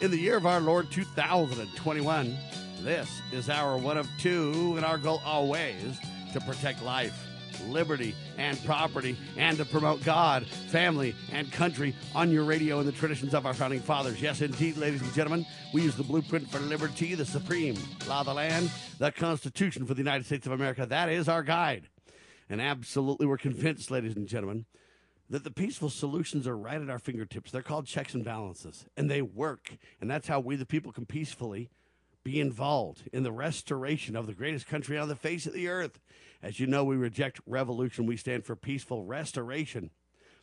in the year of our Lord 2021. This is our one of two, and our goal always to protect life, liberty, and property, and to promote God, family, and country on your radio in the traditions of our founding fathers. Yes, indeed, ladies and gentlemen, we use the blueprint for liberty, the supreme law of the land, the Constitution for the United States of America. That is our guide. And absolutely, we're convinced, ladies and gentlemen, that the peaceful solutions are right at our fingertips. They're called checks and balances, and they work. And that's how we, the people, can peacefully be involved in the restoration of the greatest country on the face of the earth. As you know, we reject revolution. We stand for peaceful restoration,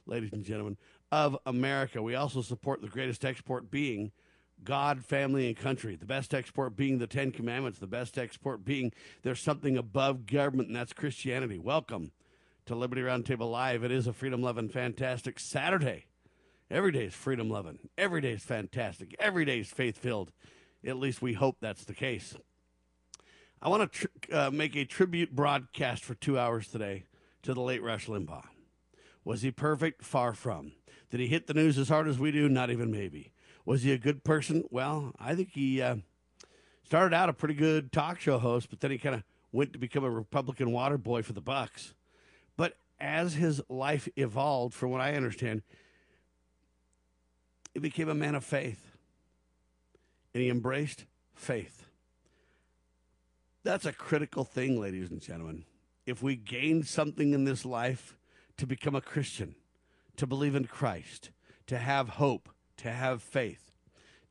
ladies and gentlemen, of America. We also support the greatest export being God, family, and country. The best export being the Ten Commandments. The best export being there's something above government, and that's Christianity. Welcome to Liberty Roundtable Live. It is a freedom loving, fantastic Saturday. Every day is freedom loving. Every day is fantastic. Every day is faith filled. At least we hope that's the case. I want to tr- uh, make a tribute broadcast for two hours today to the late Rush Limbaugh. Was he perfect? Far from. Did he hit the news as hard as we do? Not even maybe. Was he a good person? Well, I think he uh, started out a pretty good talk show host, but then he kind of went to become a Republican water boy for the Bucks as his life evolved, from what I understand, he became a man of faith. And he embraced faith. That's a critical thing, ladies and gentlemen. If we gain something in this life to become a Christian, to believe in Christ, to have hope, to have faith,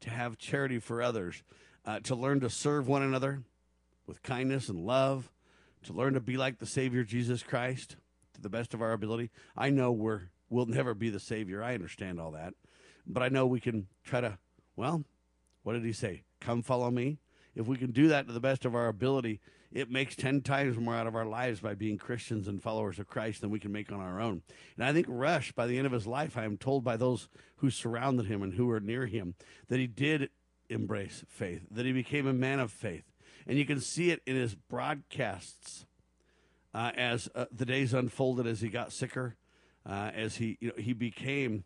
to have charity for others, uh, to learn to serve one another with kindness and love, to learn to be like the Savior Jesus Christ to the best of our ability. I know we're we'll never be the savior. I understand all that, but I know we can try to. Well, what did he say? Come follow me. If we can do that to the best of our ability, it makes 10 times more out of our lives by being Christians and followers of Christ than we can make on our own. And I think Rush, by the end of his life, I am told by those who surrounded him and who were near him, that he did embrace faith, that he became a man of faith. And you can see it in his broadcasts uh, as uh, the days unfolded, as he got sicker, uh, as he you know he became.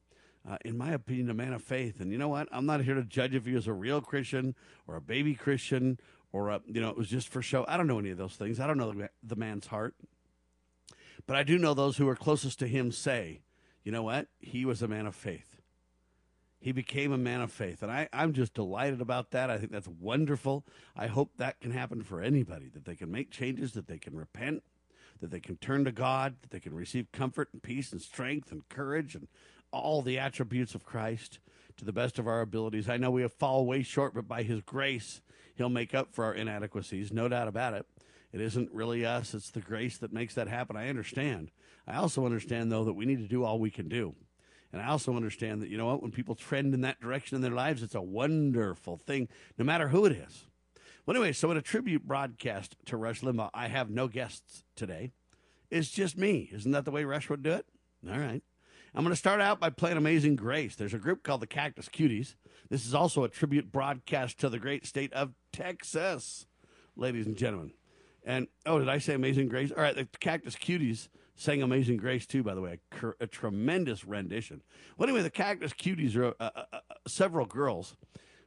Uh, in my opinion, a man of faith. And you know what? I'm not here to judge if he was a real Christian or a baby Christian or a, you know it was just for show. I don't know any of those things. I don't know the, the man's heart, but I do know those who are closest to him say, you know what? He was a man of faith. He became a man of faith. And I, I'm just delighted about that. I think that's wonderful. I hope that can happen for anybody, that they can make changes, that they can repent, that they can turn to God, that they can receive comfort and peace and strength and courage and all the attributes of Christ to the best of our abilities. I know we have fallen way short, but by His grace, He'll make up for our inadequacies, no doubt about it. It isn't really us, it's the grace that makes that happen. I understand. I also understand, though, that we need to do all we can do. And I also understand that, you know what, when people trend in that direction in their lives, it's a wonderful thing, no matter who it is. Well, anyway, so in a tribute broadcast to Rush Limbaugh, I have no guests today. It's just me. Isn't that the way Rush would do it? All right. I'm going to start out by playing Amazing Grace. There's a group called the Cactus Cuties. This is also a tribute broadcast to the great state of Texas, ladies and gentlemen. And oh, did I say Amazing Grace? All right, the Cactus Cuties sang Amazing Grace too, by the way, a, a tremendous rendition. Well, anyway, the Cactus Cuties are uh, uh, uh, several girls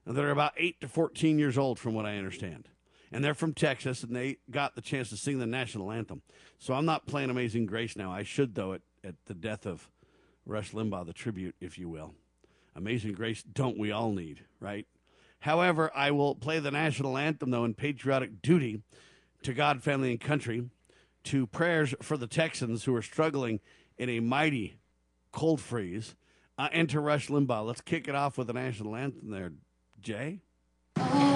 that are about 8 to 14 years old, from what I understand. And they're from Texas, and they got the chance to sing the national anthem. So I'm not playing Amazing Grace now. I should, though, at, at the death of Rush Limbaugh, the tribute, if you will. Amazing Grace, don't we all need, right? However, I will play the national anthem, though, in patriotic duty to God, family, and country, to prayers for the Texans who are struggling in a mighty cold freeze, uh, and to Rush Limbaugh. Let's kick it off with the national anthem there, Jay? Oh,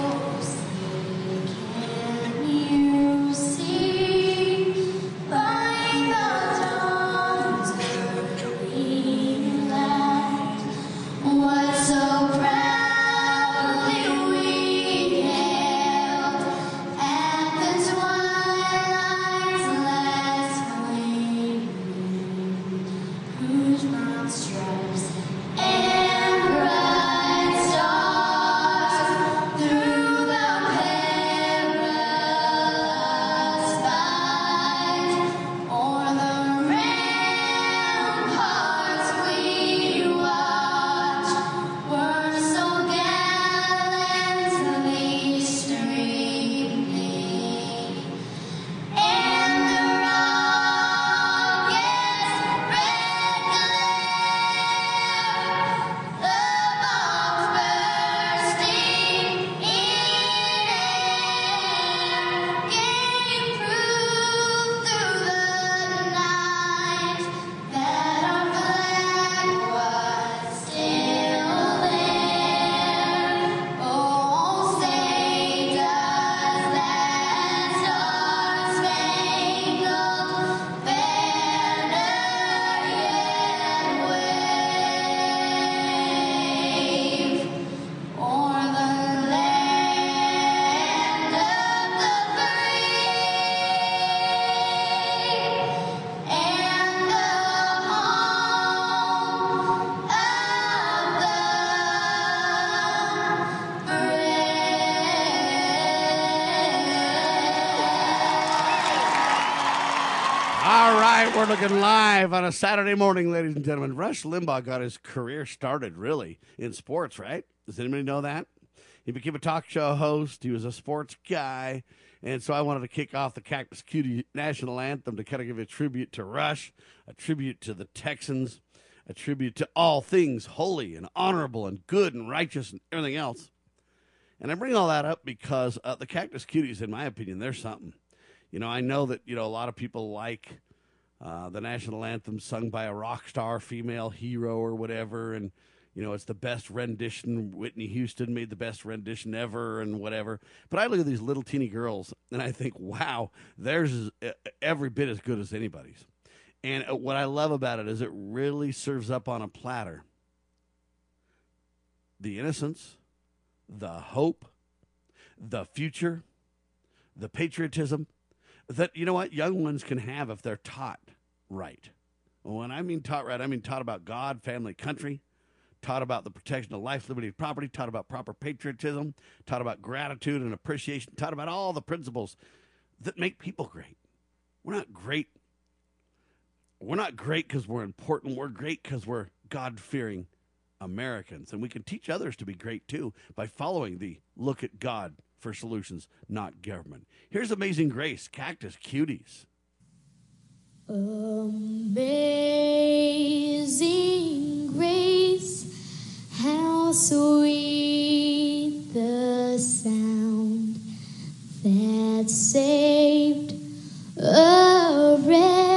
live on a Saturday morning, ladies and gentlemen. Rush Limbaugh got his career started really in sports, right? Does anybody know that? He became a talk show host. He was a sports guy. And so I wanted to kick off the Cactus Cutie national anthem to kind of give a tribute to Rush, a tribute to the Texans, a tribute to all things holy and honorable and good and righteous and everything else. And I bring all that up because uh, the Cactus Cuties, in my opinion, they're something. You know, I know that, you know, a lot of people like uh, the national anthem sung by a rock star female hero or whatever. And, you know, it's the best rendition. Whitney Houston made the best rendition ever and whatever. But I look at these little teeny girls and I think, wow, theirs is every bit as good as anybody's. And uh, what I love about it is it really serves up on a platter the innocence, the hope, the future, the patriotism, that you know what young ones can have if they're taught right. When I mean taught right, I mean taught about God, family, country, taught about the protection of life, liberty, and property, taught about proper patriotism, taught about gratitude and appreciation, taught about all the principles that make people great. We're not great. We're not great because we're important. We're great because we're God fearing Americans. And we can teach others to be great too by following the look at God for solutions, not government. Here's Amazing Grace, Cactus Cuties. Amazing grace, how sweet the sound that saved a wretch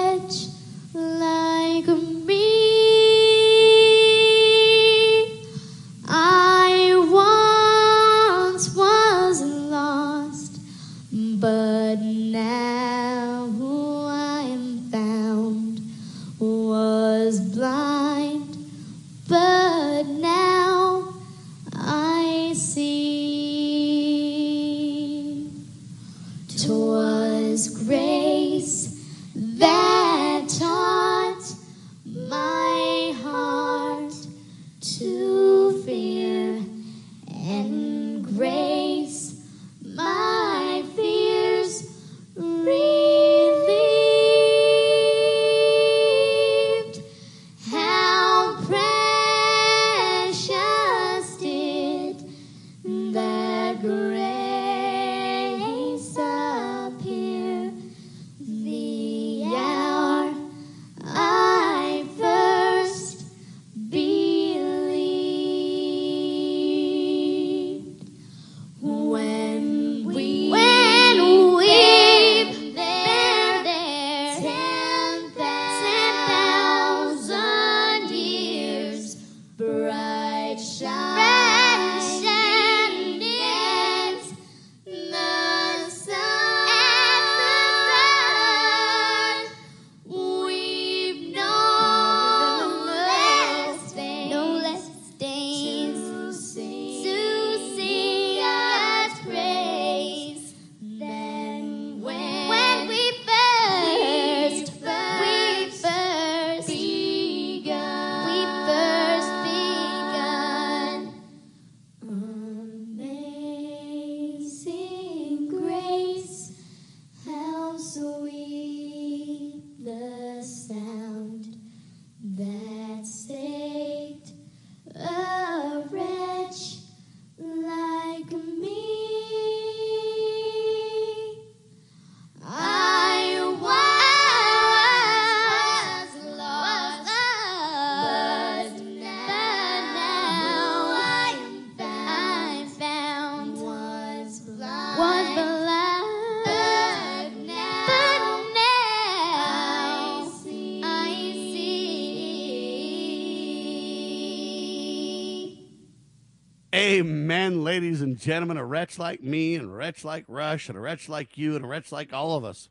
and gentlemen. A wretch like me, and a wretch like Rush, and a wretch like you, and a wretch like all of us,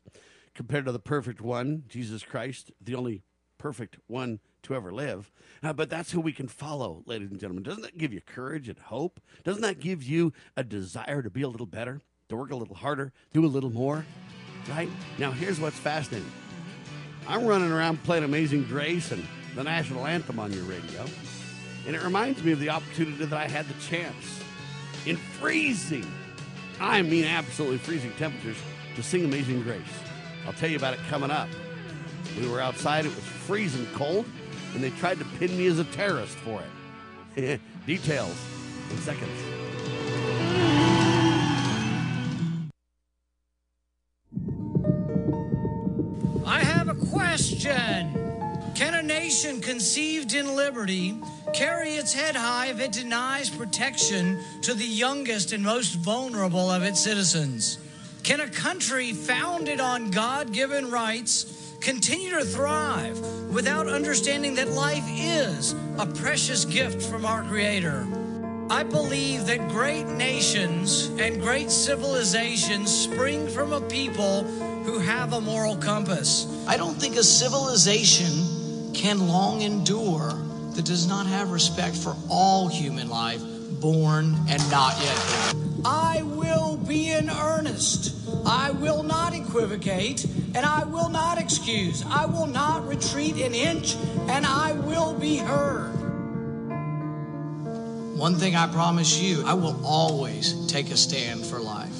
compared to the perfect one, Jesus Christ, the only perfect one to ever live. Uh, but that's who we can follow, ladies and gentlemen. Doesn't that give you courage and hope? Doesn't that give you a desire to be a little better, to work a little harder, do a little more? Right? Now, here's what's fascinating I'm running around playing Amazing Grace and the national anthem on your radio. And it reminds me of the opportunity that I had the chance in freezing, I mean absolutely freezing temperatures, to sing Amazing Grace. I'll tell you about it coming up. We were outside, it was freezing cold, and they tried to pin me as a terrorist for it. Details in seconds. Nation conceived in liberty carry its head high if it denies protection to the youngest and most vulnerable of its citizens? Can a country founded on God given rights continue to thrive without understanding that life is a precious gift from our Creator? I believe that great nations and great civilizations spring from a people who have a moral compass. I don't think a civilization can long endure that does not have respect for all human life, born and not yet born. I will be in earnest. I will not equivocate, and I will not excuse. I will not retreat an inch, and I will be heard. One thing I promise you, I will always take a stand for life.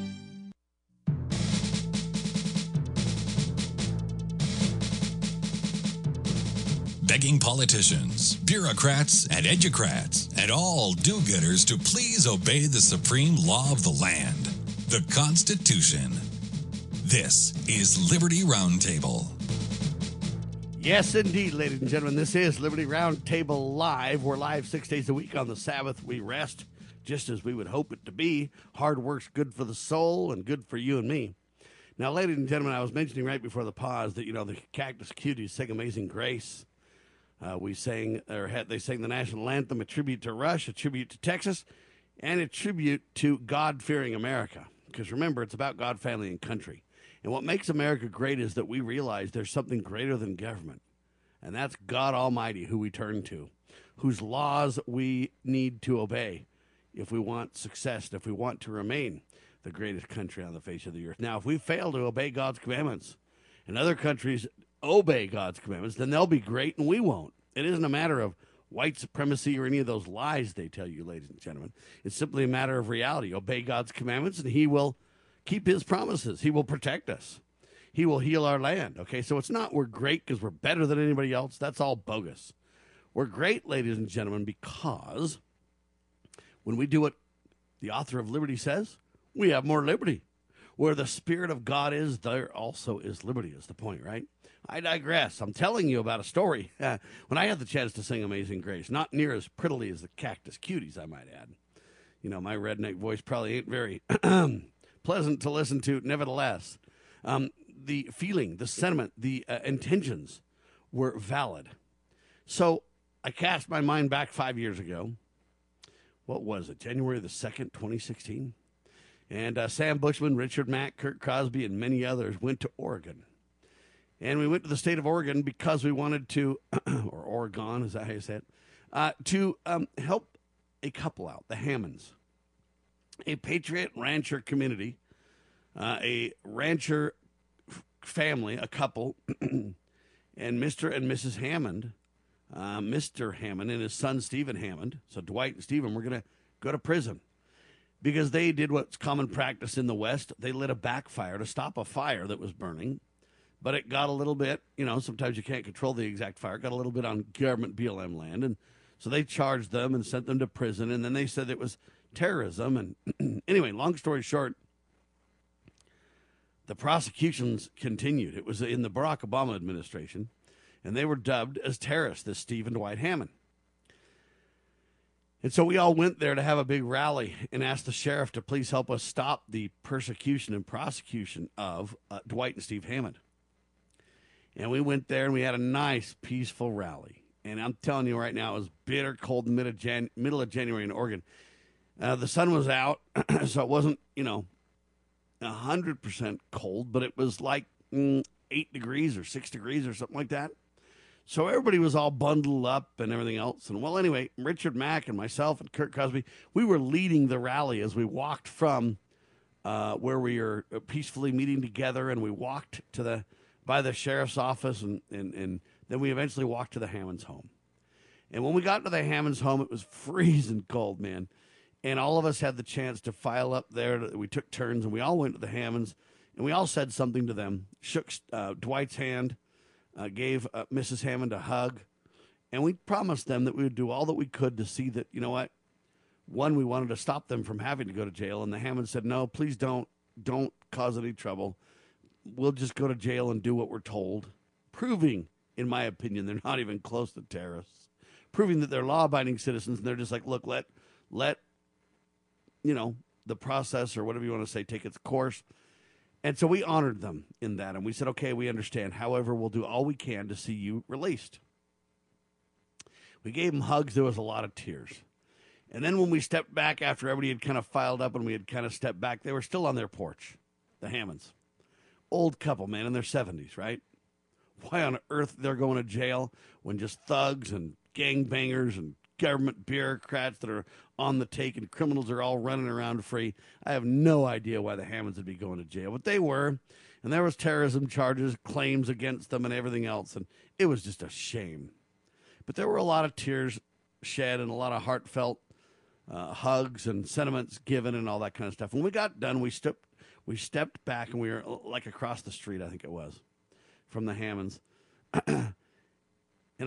begging politicians, bureaucrats, and educrats, and all do gooders to please obey the supreme law of the land, the Constitution. This is Liberty Roundtable. Yes, indeed, ladies and gentlemen. This is Liberty Roundtable Live. We're live six days a week on the Sabbath. We rest just as we would hope it to be. Hard work's good for the soul and good for you and me. Now, ladies and gentlemen, I was mentioning right before the pause that, you know, the Cactus Cuties sing Amazing Grace. Uh, we sang, or had, they sang the national anthem, a tribute to Rush, a tribute to Texas, and a tribute to God fearing America. Because remember, it's about God, family, and country. And what makes America great is that we realize there's something greater than government, and that's God Almighty, who we turn to, whose laws we need to obey if we want success, if we want to remain the greatest country on the face of the earth. Now, if we fail to obey God's commandments, and other countries obey God's commandments, then they'll be great and we won't. It isn't a matter of white supremacy or any of those lies they tell you, ladies and gentlemen. It's simply a matter of reality. Obey God's commandments and He will keep His promises, He will protect us, He will heal our land. Okay, so it's not we're great because we're better than anybody else. That's all bogus. We're great, ladies and gentlemen, because when we do what the author of Liberty says, we have more liberty. Where the Spirit of God is, there also is liberty, is the point, right? I digress. I'm telling you about a story. when I had the chance to sing Amazing Grace, not near as prettily as the Cactus Cuties, I might add. You know, my redneck voice probably ain't very pleasant to listen to, nevertheless. Um, the feeling, the sentiment, the uh, intentions were valid. So I cast my mind back five years ago. What was it? January the 2nd, 2016? And uh, Sam Bushman, Richard Mack, Kurt Crosby, and many others went to Oregon. And we went to the state of Oregon because we wanted to, or Oregon, is that how you say it? Uh, to um, help a couple out, the Hammonds, a patriot rancher community, uh, a rancher family, a couple, and Mr. and Mrs. Hammond, uh, Mr. Hammond and his son Stephen Hammond. So Dwight and Stephen were going to go to prison because they did what's common practice in the West. They lit a backfire to stop a fire that was burning, but it got a little bit, you know, sometimes you can't control the exact fire, it got a little bit on government BLM land. And so they charged them and sent them to prison. And then they said it was terrorism. And anyway, long story short, the prosecutions continued. It was in the Barack Obama administration, and they were dubbed as terrorists, this Steve and Dwight Hammond. And so we all went there to have a big rally and asked the sheriff to please help us stop the persecution and prosecution of uh, Dwight and Steve Hammond. And we went there and we had a nice, peaceful rally. And I'm telling you right now, it was bitter cold middle of, Jan- middle of January in Oregon. Uh, the sun was out, so it wasn't, you know, 100% cold, but it was like mm, 8 degrees or 6 degrees or something like that. So everybody was all bundled up and everything else. And well, anyway, Richard Mack and myself and Kurt Cosby, we were leading the rally as we walked from uh, where we were peacefully meeting together, and we walked to the by the sheriff's office, and, and, and then we eventually walked to the Hammonds' home. And when we got to the Hammonds' home, it was freezing cold, man. And all of us had the chance to file up there. We took turns, and we all went to the Hammonds, and we all said something to them. Shook uh, Dwight's hand uh, gave uh, Mrs. Hammond a hug, and we promised them that we would do all that we could to see that, you know what? One, we wanted to stop them from having to go to jail, and the Hammonds said, no, please don't, don't cause any trouble. We'll just go to jail and do what we're told, proving, in my opinion, they're not even close to terrorists, proving that they're law-abiding citizens, and they're just like, look, let, let, you know, the process or whatever you want to say take its course and so we honored them in that, and we said, okay, we understand. However, we'll do all we can to see you released. We gave them hugs. There was a lot of tears. And then when we stepped back after everybody had kind of filed up and we had kind of stepped back, they were still on their porch, the Hammonds. Old couple, man, in their 70s, right? Why on earth they're going to jail when just thugs and gangbangers and government bureaucrats that are on the take and criminals are all running around free. I have no idea why the Hammonds would be going to jail, but they were. And there was terrorism charges, claims against them, and everything else. And it was just a shame. But there were a lot of tears shed and a lot of heartfelt uh, hugs and sentiments given and all that kind of stuff. When we got done, we stepped we stepped back and we were uh, like across the street, I think it was, from the Hammonds. and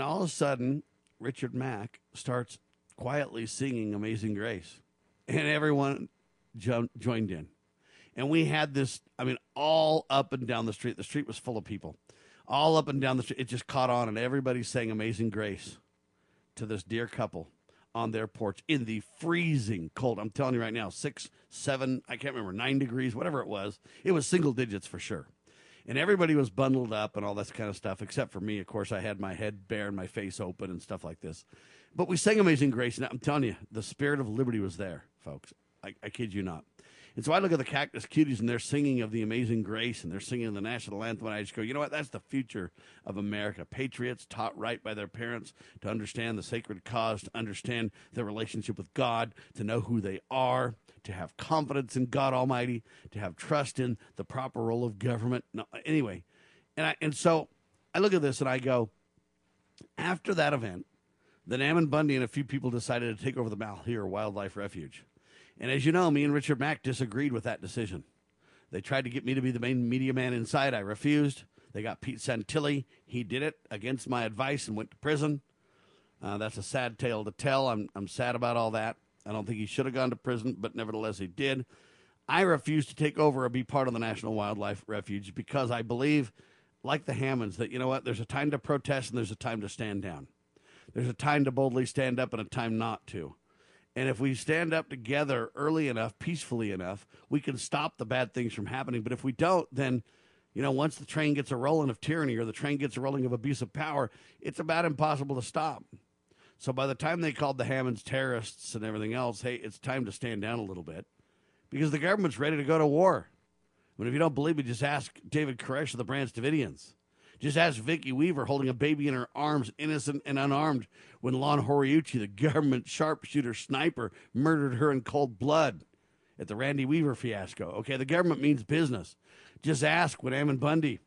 all of a sudden, Richard Mack starts quietly singing Amazing Grace. And everyone jo- joined in. And we had this, I mean, all up and down the street. The street was full of people. All up and down the street. It just caught on, and everybody sang Amazing Grace to this dear couple on their porch in the freezing cold. I'm telling you right now, six, seven, I can't remember, nine degrees, whatever it was. It was single digits for sure and everybody was bundled up and all this kind of stuff, except for me. Of course, I had my head bare and my face open and stuff like this. But we sang Amazing Grace, and I'm telling you, the spirit of liberty was there, folks. I, I kid you not. And so I look at the Cactus Cuties, and they're singing of the Amazing Grace, and they're singing the national anthem, and I just go, you know what? That's the future of America. Patriots taught right by their parents to understand the sacred cause, to understand their relationship with God, to know who they are, to have confidence in God Almighty, to have trust in the proper role of government. No, anyway, and I and so I look at this and I go, after that event, then Ammon Bundy and a few people decided to take over the Malheur Wildlife Refuge. And as you know, me and Richard Mack disagreed with that decision. They tried to get me to be the main media man inside. I refused. They got Pete Santilli. He did it against my advice and went to prison. Uh, that's a sad tale to tell. I'm, I'm sad about all that. I don't think he should have gone to prison, but nevertheless he did. I refuse to take over or be part of the National Wildlife Refuge because I believe, like the Hammonds, that you know what? There's a time to protest and there's a time to stand down. There's a time to boldly stand up and a time not to. And if we stand up together early enough, peacefully enough, we can stop the bad things from happening. But if we don't, then, you know, once the train gets a rolling of tyranny or the train gets a rolling of abuse of power, it's about impossible to stop. So by the time they called the Hammonds terrorists and everything else, hey, it's time to stand down a little bit because the government's ready to go to war. I mean, if you don't believe me, just ask David Koresh of the Branch Davidians. Just ask Vicki Weaver holding a baby in her arms, innocent and unarmed, when Lon Horiuchi, the government sharpshooter sniper, murdered her in cold blood at the Randy Weaver fiasco. Okay, the government means business. Just ask when Ammon Bundy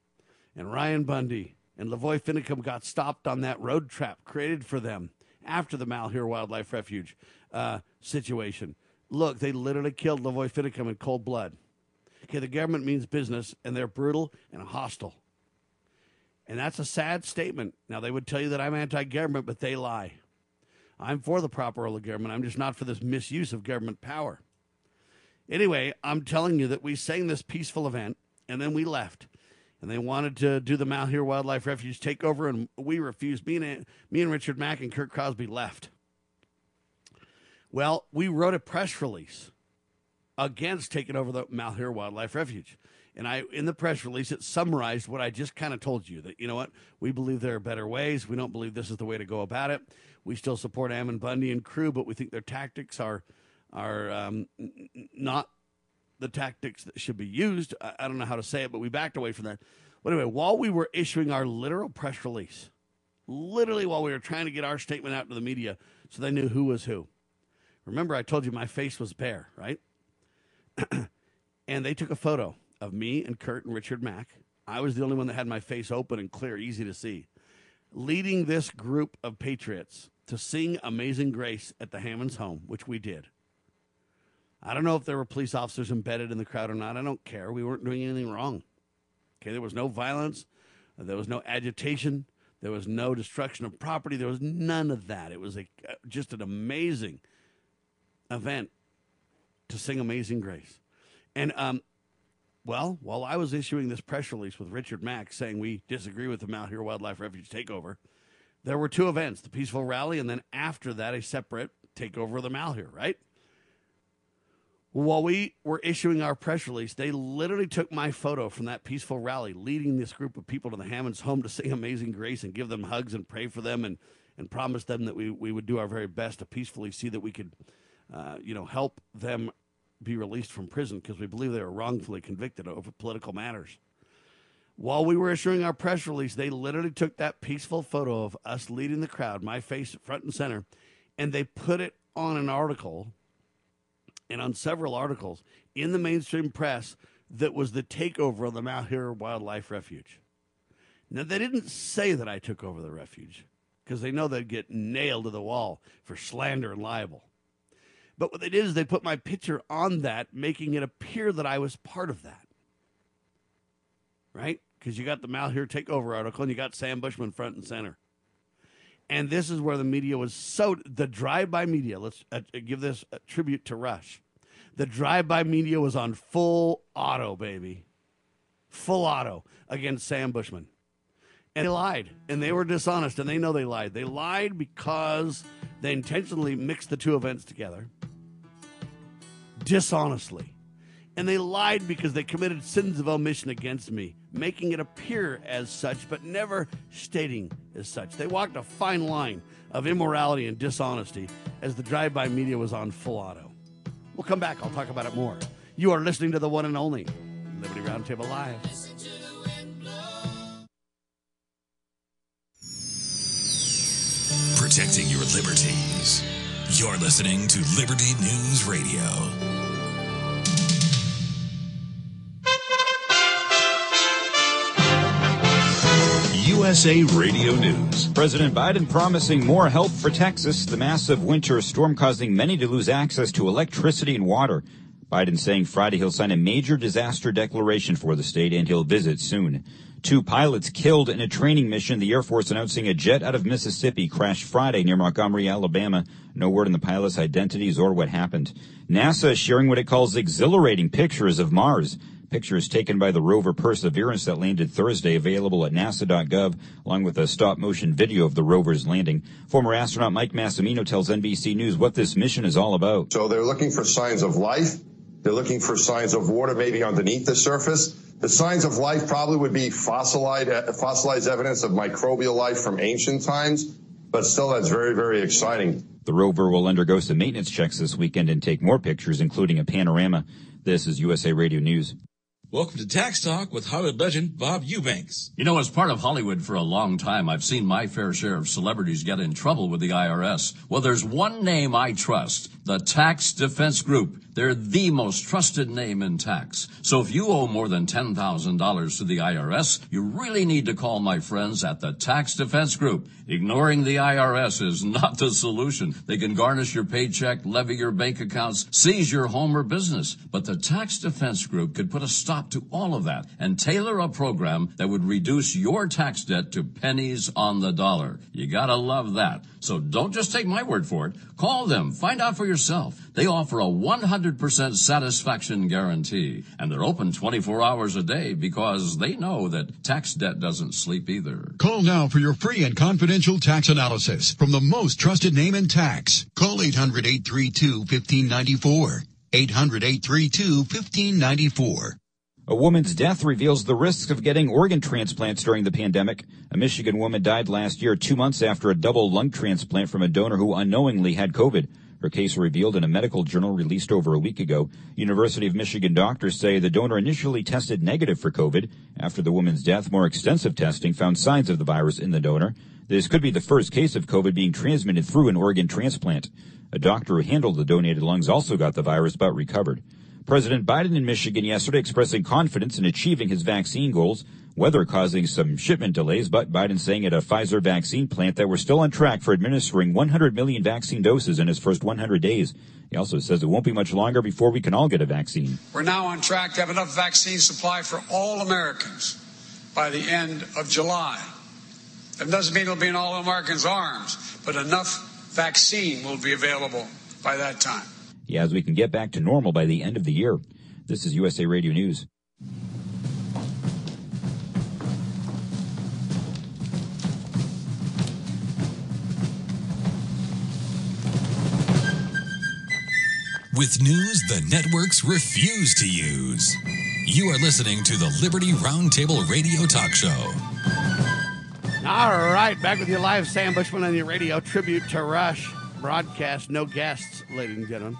and Ryan Bundy and Lavoy Finicum got stopped on that road trap created for them after the Malheur Wildlife Refuge uh, situation. Look, they literally killed Lavoy Finicum in cold blood. Okay, the government means business, and they're brutal and hostile. And that's a sad statement. Now, they would tell you that I'm anti government, but they lie. I'm for the proper role of government. I'm just not for this misuse of government power. Anyway, I'm telling you that we sang this peaceful event and then we left. And they wanted to do the Malheur Wildlife Refuge takeover, and we refused. Me and me and Richard Mack and Kurt Crosby left. Well, we wrote a press release against taking over the Malheur Wildlife Refuge. And I, in the press release, it summarized what I just kind of told you that, you know what, we believe there are better ways. We don't believe this is the way to go about it. We still support Ammon Bundy and crew, but we think their tactics are, are um, not the tactics that should be used. I, I don't know how to say it, but we backed away from that. But anyway, while we were issuing our literal press release, literally while we were trying to get our statement out to the media so they knew who was who. Remember, I told you my face was bare, right? and they took a photo of me and Kurt and Richard Mack. I was the only one that had my face open and clear, easy to see, leading this group of patriots to sing Amazing Grace at the Hammonds home, which we did. I don't know if there were police officers embedded in the crowd or not. I don't care. We weren't doing anything wrong. Okay, there was no violence, there was no agitation, there was no destruction of property, there was none of that. It was a, just an amazing event to sing Amazing Grace. And um, well, while I was issuing this press release with Richard Mack saying we disagree with the Malheur Wildlife Refuge takeover, there were two events the peaceful rally, and then after that, a separate takeover of the Malheur, right? While we were issuing our press release, they literally took my photo from that peaceful rally, leading this group of people to the Hammonds home to sing Amazing Grace and give them hugs and pray for them and, and promise them that we, we would do our very best to peacefully see that we could, uh, you know, help them be released from prison because we believe they were wrongfully convicted over political matters. While we were issuing our press release, they literally took that peaceful photo of us leading the crowd, my face front and center, and they put it on an article and on several articles in the mainstream press that was the takeover of the Mount Malheur Wildlife Refuge. Now, they didn't say that I took over the refuge because they know they'd get nailed to the wall for slander and libel. But what they did is they put my picture on that, making it appear that I was part of that. Right? Because you got the Malheur takeover article and you got Sam Bushman front and center. And this is where the media was so the drive-by media. Let's uh, give this tribute to Rush. The drive-by media was on full auto, baby, full auto against Sam Bushman, and they lied, and they were dishonest, and they know they lied. They lied because they intentionally mixed the two events together dishonestly. And they lied because they committed sins of omission against me, making it appear as such, but never stating as such. They walked a fine line of immorality and dishonesty as the drive by media was on full auto. We'll come back. I'll talk about it more. You are listening to the one and only Liberty Roundtable Live. Protecting your liberties. You're listening to Liberty News Radio. USA Radio News. President Biden promising more help for Texas. The massive winter storm causing many to lose access to electricity and water. Biden saying Friday he'll sign a major disaster declaration for the state and he'll visit soon. Two pilots killed in a training mission. The Air Force announcing a jet out of Mississippi crashed Friday near Montgomery, Alabama. No word on the pilot's identities or what happened. NASA sharing what it calls exhilarating pictures of Mars. Pictures taken by the rover Perseverance that landed Thursday available at nasa.gov, along with a stop motion video of the rover's landing. Former astronaut Mike Massimino tells NBC News what this mission is all about. So they're looking for signs of life. They're looking for signs of water maybe underneath the surface. The signs of life probably would be fossilized, uh, fossilized evidence of microbial life from ancient times, but still that's very, very exciting. The rover will undergo some maintenance checks this weekend and take more pictures, including a panorama. This is USA Radio News. Welcome to Tax Talk with Hollywood legend Bob Eubanks. You know, as part of Hollywood for a long time, I've seen my fair share of celebrities get in trouble with the IRS. Well, there's one name I trust, the Tax Defense Group. They're the most trusted name in tax. So if you owe more than $10,000 to the IRS, you really need to call my friends at the Tax Defense Group. Ignoring the IRS is not the solution. They can garnish your paycheck, levy your bank accounts, seize your home or business. But the Tax Defense Group could put a stop to all of that and tailor a program that would reduce your tax debt to pennies on the dollar. You gotta love that. So don't just take my word for it. Call them. Find out for yourself yourself. They offer a 100% satisfaction guarantee, and they're open 24 hours a day because they know that tax debt doesn't sleep either. Call now for your free and confidential tax analysis from the most trusted name in tax. Call 800-832-1594. 800-832-1594. A woman's death reveals the risks of getting organ transplants during the pandemic. A Michigan woman died last year, two months after a double lung transplant from a donor who unknowingly had COVID. Her case revealed in a medical journal released over a week ago. University of Michigan doctors say the donor initially tested negative for COVID. After the woman's death, more extensive testing found signs of the virus in the donor. This could be the first case of COVID being transmitted through an organ transplant. A doctor who handled the donated lungs also got the virus but recovered. President Biden in Michigan yesterday expressing confidence in achieving his vaccine goals. Weather causing some shipment delays, but Biden saying at a Pfizer vaccine plant that we're still on track for administering 100 million vaccine doses in his first 100 days. He also says it won't be much longer before we can all get a vaccine. We're now on track to have enough vaccine supply for all Americans by the end of July. That doesn't mean it'll be in all Americans' arms, but enough vaccine will be available by that time. Yeah, as we can get back to normal by the end of the year. This is USA Radio News. With news the networks refuse to use. You are listening to the Liberty Roundtable Radio Talk Show. All right, back with you live, Sam Bushman on your radio tribute to Rush broadcast, no guests, ladies and gentlemen.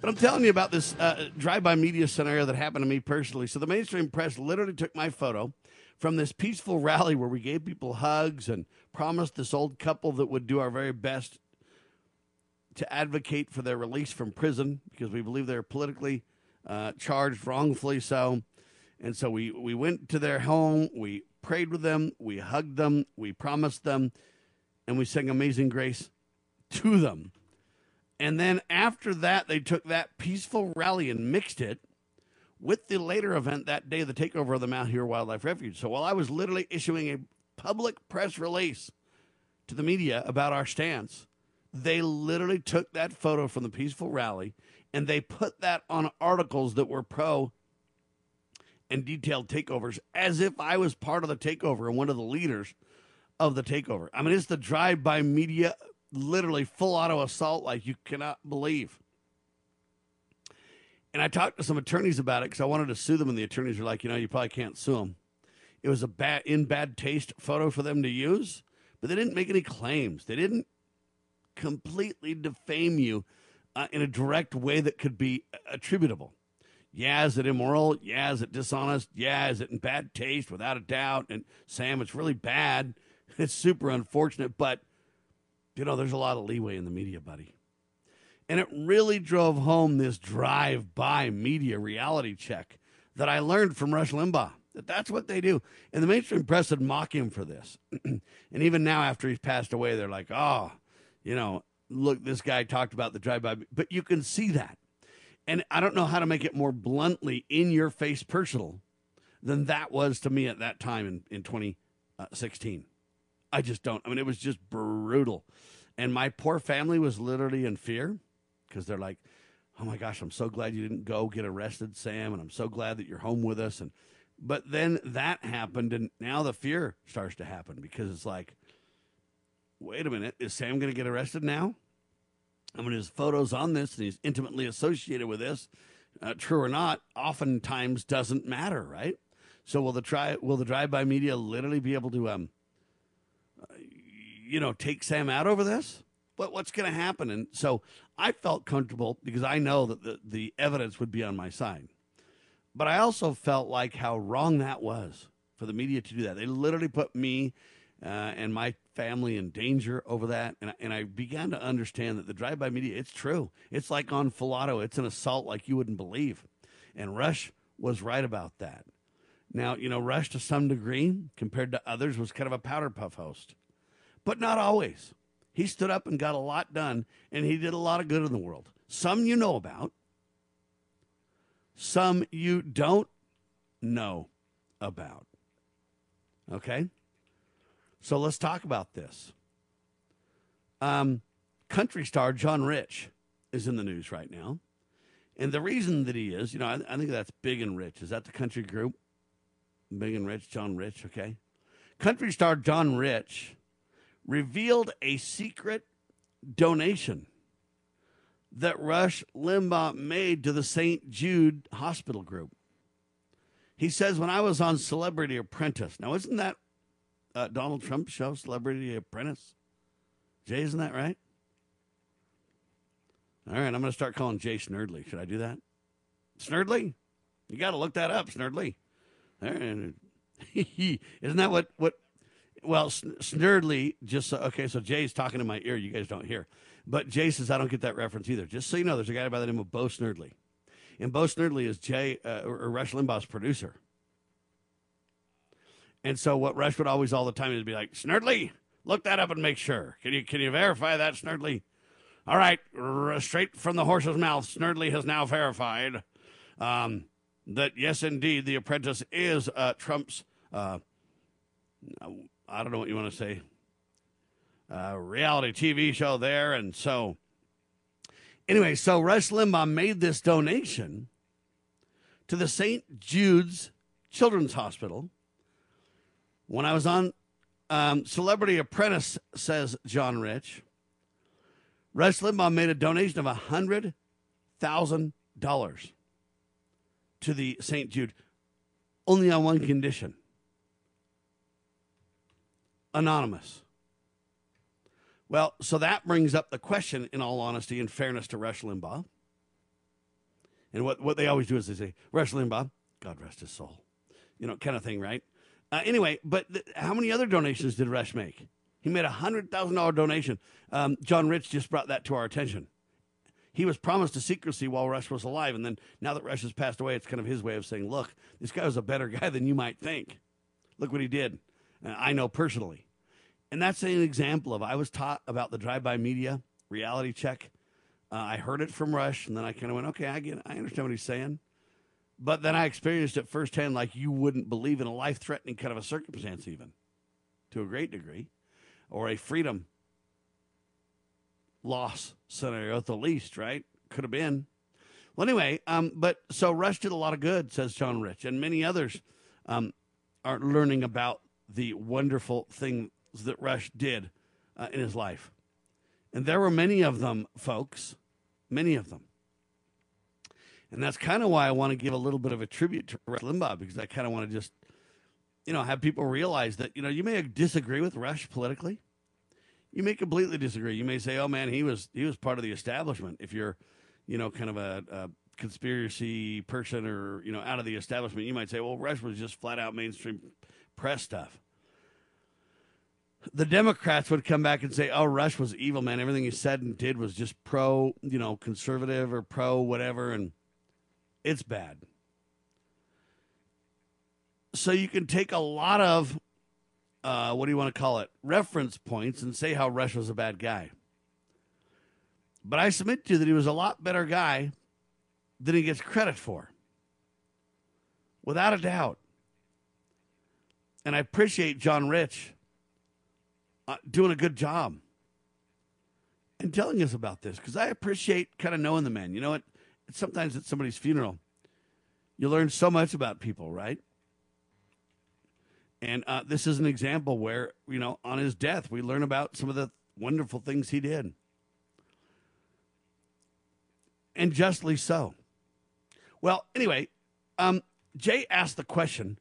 But I'm telling you about this uh, drive-by media scenario that happened to me personally. So the mainstream press literally took my photo from this peaceful rally where we gave people hugs and promised this old couple that would do our very best to advocate for their release from prison because we believe they're politically uh, charged, wrongfully so. And so we, we went to their home, we prayed with them, we hugged them, we promised them, and we sang Amazing Grace to them. And then after that, they took that peaceful rally and mixed it with the later event that day, the takeover of the Malheur Wildlife Refuge. So while I was literally issuing a public press release to the media about our stance, they literally took that photo from the peaceful rally and they put that on articles that were pro and detailed takeovers as if I was part of the takeover and one of the leaders of the takeover. I mean, it's the drive by media, literally full auto assault like you cannot believe. And I talked to some attorneys about it because I wanted to sue them, and the attorneys were like, you know, you probably can't sue them. It was a bad, in bad taste photo for them to use, but they didn't make any claims. They didn't completely defame you uh, in a direct way that could be attributable. Yeah, is it immoral? Yeah, is it dishonest? Yeah, is it in bad taste? Without a doubt. And Sam, it's really bad. It's super unfortunate, but you know, there's a lot of leeway in the media, buddy. And it really drove home this drive by media reality check that I learned from Rush Limbaugh. That that's what they do. And the mainstream press would mock him for this. and even now, after he's passed away, they're like, oh, you know, look, this guy talked about the drive by. But you can see that. And I don't know how to make it more bluntly in your face personal than that was to me at that time in, in 2016. I just don't. I mean, it was just brutal. And my poor family was literally in fear because they're like, oh my gosh, I'm so glad you didn't go get arrested, Sam. And I'm so glad that you're home with us. And, but then that happened. And now the fear starts to happen because it's like, wait a minute, is Sam going to get arrested now? I mean, his photos on this and he's intimately associated with this, uh, true or not, oftentimes doesn't matter, right? So will the try will the drive by media literally be able to um you know, take Sam out over this? What what's going to happen? And so I felt comfortable because I know that the, the evidence would be on my side. But I also felt like how wrong that was for the media to do that. They literally put me uh, and my family in danger over that. And, and I began to understand that the drive by media, it's true. It's like on Filato, it's an assault like you wouldn't believe. And Rush was right about that. Now, you know, Rush to some degree, compared to others, was kind of a powder puff host but not always. He stood up and got a lot done, and he did a lot of good in the world. Some you know about, some you don't know about. Okay? So let's talk about this. Um, country star John Rich is in the news right now. And the reason that he is, you know, I, I think that's Big and Rich. Is that the country group? Big and Rich, John Rich, okay. Country star John Rich revealed a secret donation that Rush Limbaugh made to the St. Jude Hospital Group. He says, when I was on Celebrity Apprentice, now isn't that uh, Donald Trump show, Celebrity Apprentice? Jay, isn't that right? All right, I'm going to start calling Jay Snerdley. Should I do that? Snerdley? You got to look that up, Snerdley. Right. isn't that what, what well, Snerdley just okay. So Jay's talking in my ear. You guys don't hear, but Jay says I don't get that reference either. Just so you know, there's a guy by the name of Bo Snerdley, and Bo Snerdley is Jay uh, or Rush Limbaugh's producer. And so what Rush would always all the time is be like, Snerdley, look that up and make sure. Can you can you verify that, Snerdley? All right, r- straight from the horse's mouth, Snerdley has now verified um, that yes, indeed, The Apprentice is uh, Trump's. Uh, I don't know what you want to say, uh, reality TV show there. And so, anyway, so Rush Limbaugh made this donation to the St. Jude's Children's Hospital. When I was on um, Celebrity Apprentice, says John Rich, Rush Limbaugh made a donation of $100,000 to the St. Jude, only on one condition anonymous. Well, so that brings up the question, in all honesty and fairness to Rush Limbaugh. And what, what they always do is they say, Rush Limbaugh, God rest his soul. You know, kind of thing, right? Uh, anyway, but th- how many other donations did Rush make? He made a $100,000 donation. Um, John Rich just brought that to our attention. He was promised a secrecy while Rush was alive. And then now that Rush has passed away, it's kind of his way of saying, look, this guy was a better guy than you might think. Look what he did. Uh, I know personally. And that's an example of I was taught about the drive-by media reality check. Uh, I heard it from Rush, and then I kind of went, okay, I get. I understand what he's saying. But then I experienced it firsthand, like you wouldn't believe in a life-threatening kind of a circumstance, even to a great degree, or a freedom loss scenario at the least, right? Could have been. Well, anyway, um, but so Rush did a lot of good, says John Rich, and many others um, are learning about the wonderful things that Rush did uh, in his life. And there were many of them, folks, many of them. And that's kind of why I want to give a little bit of a tribute to Rush Limbaugh because I kind of want to just, you know, have people realize that, you know, you may disagree with Rush politically. You may completely disagree. You may say, "Oh man, he was he was part of the establishment." If you're, you know, kind of a, a conspiracy person or you know out of the establishment, you might say, "Well, Rush was just flat out mainstream press stuff." the Democrats would come back and say, "Oh, Rush was evil, man. Everything he said and did was just pro, you know, conservative or pro whatever, and it's bad." So you can take a lot of, uh, what do you want to call it, reference points, and say how Rush was a bad guy. But I submit to you that he was a lot better guy than he gets credit for, without a doubt. And I appreciate John Rich uh, doing a good job and telling us about this because I appreciate kind of knowing the man. You know what? Sometimes at somebody's funeral, you learn so much about people, right? And uh, this is an example where, you know, on his death, we learn about some of the wonderful things he did. And justly so. Well, anyway, um, Jay asked the question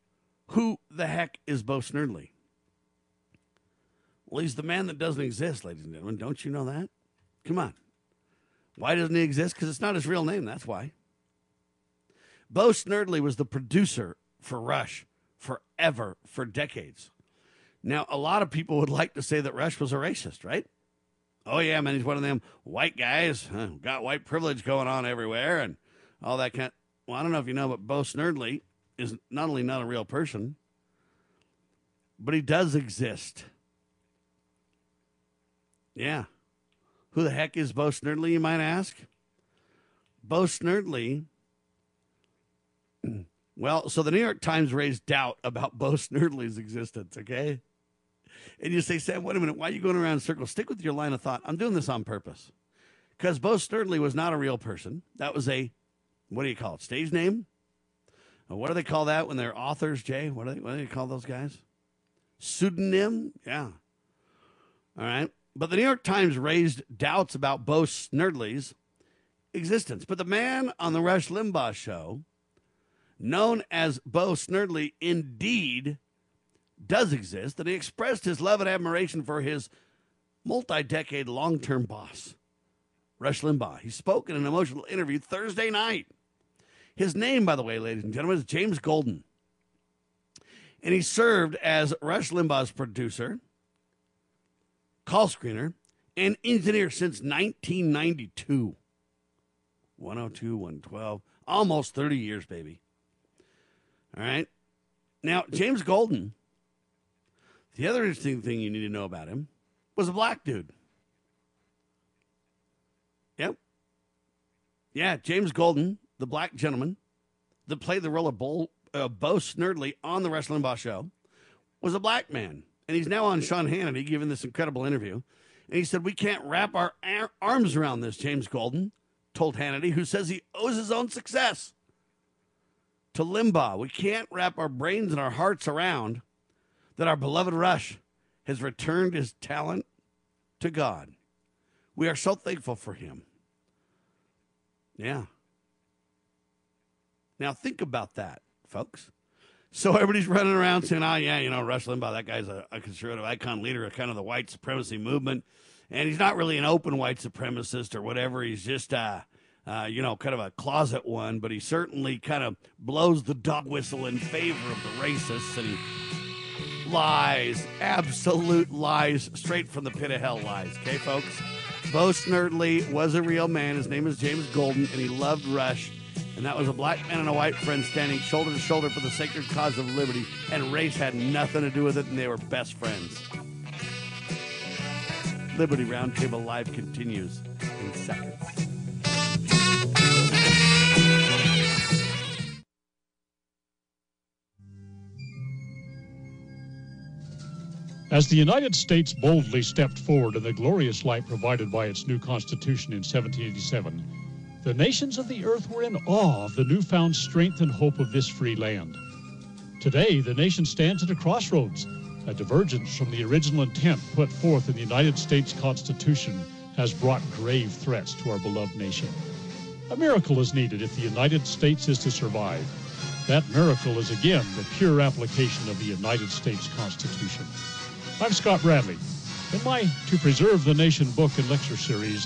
who the heck is Bo Snerdley? Well, he's the man that doesn't exist, ladies and gentlemen. Don't you know that? Come on. Why doesn't he exist? Because it's not his real name. That's why. Bo Snerdley was the producer for Rush forever, for decades. Now, a lot of people would like to say that Rush was a racist, right? Oh, yeah, man, he's one of them white guys, huh, got white privilege going on everywhere and all that kind. Of, well, I don't know if you know, but Bo Snerdley is not only not a real person, but he does exist. Yeah. Who the heck is Bo Snerdley, you might ask? Bo Snerdley. Well, so the New York Times raised doubt about Bo Snerdley's existence, okay? And you say, Sam, wait a minute, why are you going around in circles? Stick with your line of thought. I'm doing this on purpose. because Bo Snerdley was not a real person. That was a, what do you call it, stage name? What do they call that when they're authors, Jay? What do they, what do they call those guys? Pseudonym? Yeah. All right. But the New York Times raised doubts about Bo Snerdley's existence. But the man on the Rush Limbaugh show, known as Bo Snerdley, indeed does exist, and he expressed his love and admiration for his multi decade long term boss, Rush Limbaugh. He spoke in an emotional interview Thursday night. His name, by the way, ladies and gentlemen, is James Golden. And he served as Rush Limbaugh's producer, call screener, and engineer since 1992. 102, 112, almost 30 years, baby. All right. Now, James Golden, the other interesting thing you need to know about him was a black dude. Yep. Yeah, James Golden, the black gentleman that played the role of Bo, uh, Bo on the Wrestling Boss show, was a black man. And he's now on Sean Hannity giving this incredible interview. And he said, We can't wrap our ar- arms around this, James Golden told Hannity, who says he owes his own success to Limbaugh. We can't wrap our brains and our hearts around that our beloved Rush has returned his talent to God. We are so thankful for him. Yeah. Now think about that, folks. So everybody's running around saying, oh, yeah, you know, Rush Limbaugh, that guy's a, a conservative icon leader of kind of the white supremacy movement. And he's not really an open white supremacist or whatever. He's just, uh, uh, you know, kind of a closet one, but he certainly kind of blows the dog whistle in favor of the racists and he lies, absolute lies, straight from the pit of hell lies. Okay, folks? Bo Snerdley was a real man. His name is James Golden, and he loved Rush. And that was a black man and a white friend standing shoulder to shoulder for the sacred cause of liberty. And race had nothing to do with it, and they were best friends. Liberty Roundtable Live continues in seconds. As the United States boldly stepped forward in the glorious light provided by its new Constitution in 1787, the nations of the earth were in awe of the newfound strength and hope of this free land. Today, the nation stands at a crossroads. A divergence from the original intent put forth in the United States Constitution has brought grave threats to our beloved nation. A miracle is needed if the United States is to survive. That miracle is again the pure application of the United States Constitution. I'm Scott Bradley. In my To Preserve the Nation book and lecture series,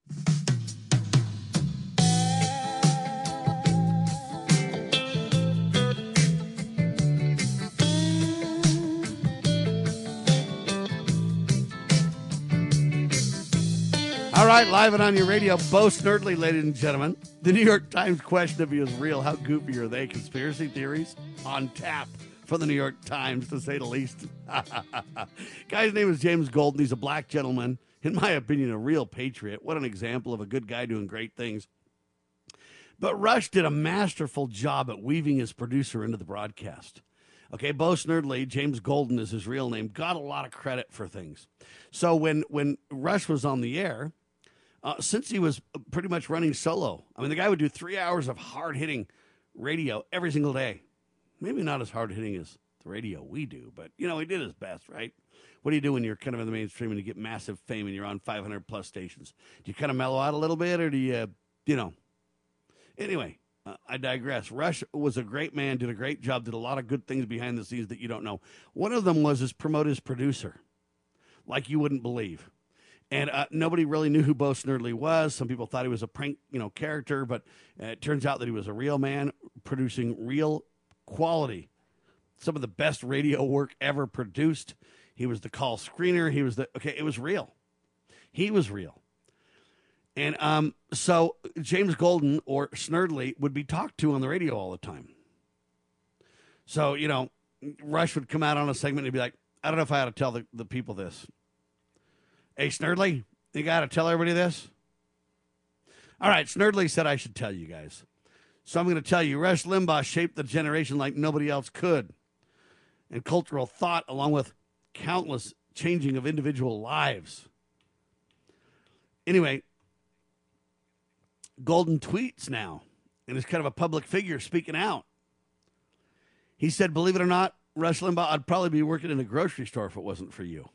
right, live and on your radio, Bo Snerdley, ladies and gentlemen. The New York Times question of you is real. How goofy are they? Conspiracy theories on tap for the New York Times, to say the least. Guy's name is James Golden. He's a black gentleman. In my opinion, a real patriot. What an example of a good guy doing great things. But Rush did a masterful job at weaving his producer into the broadcast. Okay, Bo Snerdley, James Golden is his real name, got a lot of credit for things. So when when Rush was on the air, uh, since he was pretty much running solo, I mean, the guy would do three hours of hard hitting radio every single day. Maybe not as hard hitting as the radio we do, but you know, he did his best, right? What do you do when you're kind of in the mainstream and you get massive fame and you're on 500 plus stations? Do you kind of mellow out a little bit, or do you, you know? Anyway, uh, I digress. Rush was a great man, did a great job, did a lot of good things behind the scenes that you don't know. One of them was his promote his producer, like you wouldn't believe. And uh, nobody really knew who Bo Snerdley was. Some people thought he was a prank, you know, character, but uh, it turns out that he was a real man producing real quality, some of the best radio work ever produced. He was the call screener. He was the okay. It was real. He was real. And um, so James Golden or Snerdley would be talked to on the radio all the time. So, you know, Rush would come out on a segment and be like, I don't know if I ought to tell the, the people this. Hey, Snerdley, you got to tell everybody this? All right, Snerdley said I should tell you guys. So I'm going to tell you Rush Limbaugh shaped the generation like nobody else could. And cultural thought, along with countless changing of individual lives. Anyway, Golden tweets now and is kind of a public figure speaking out. He said, Believe it or not, Rush Limbaugh, I'd probably be working in a grocery store if it wasn't for you.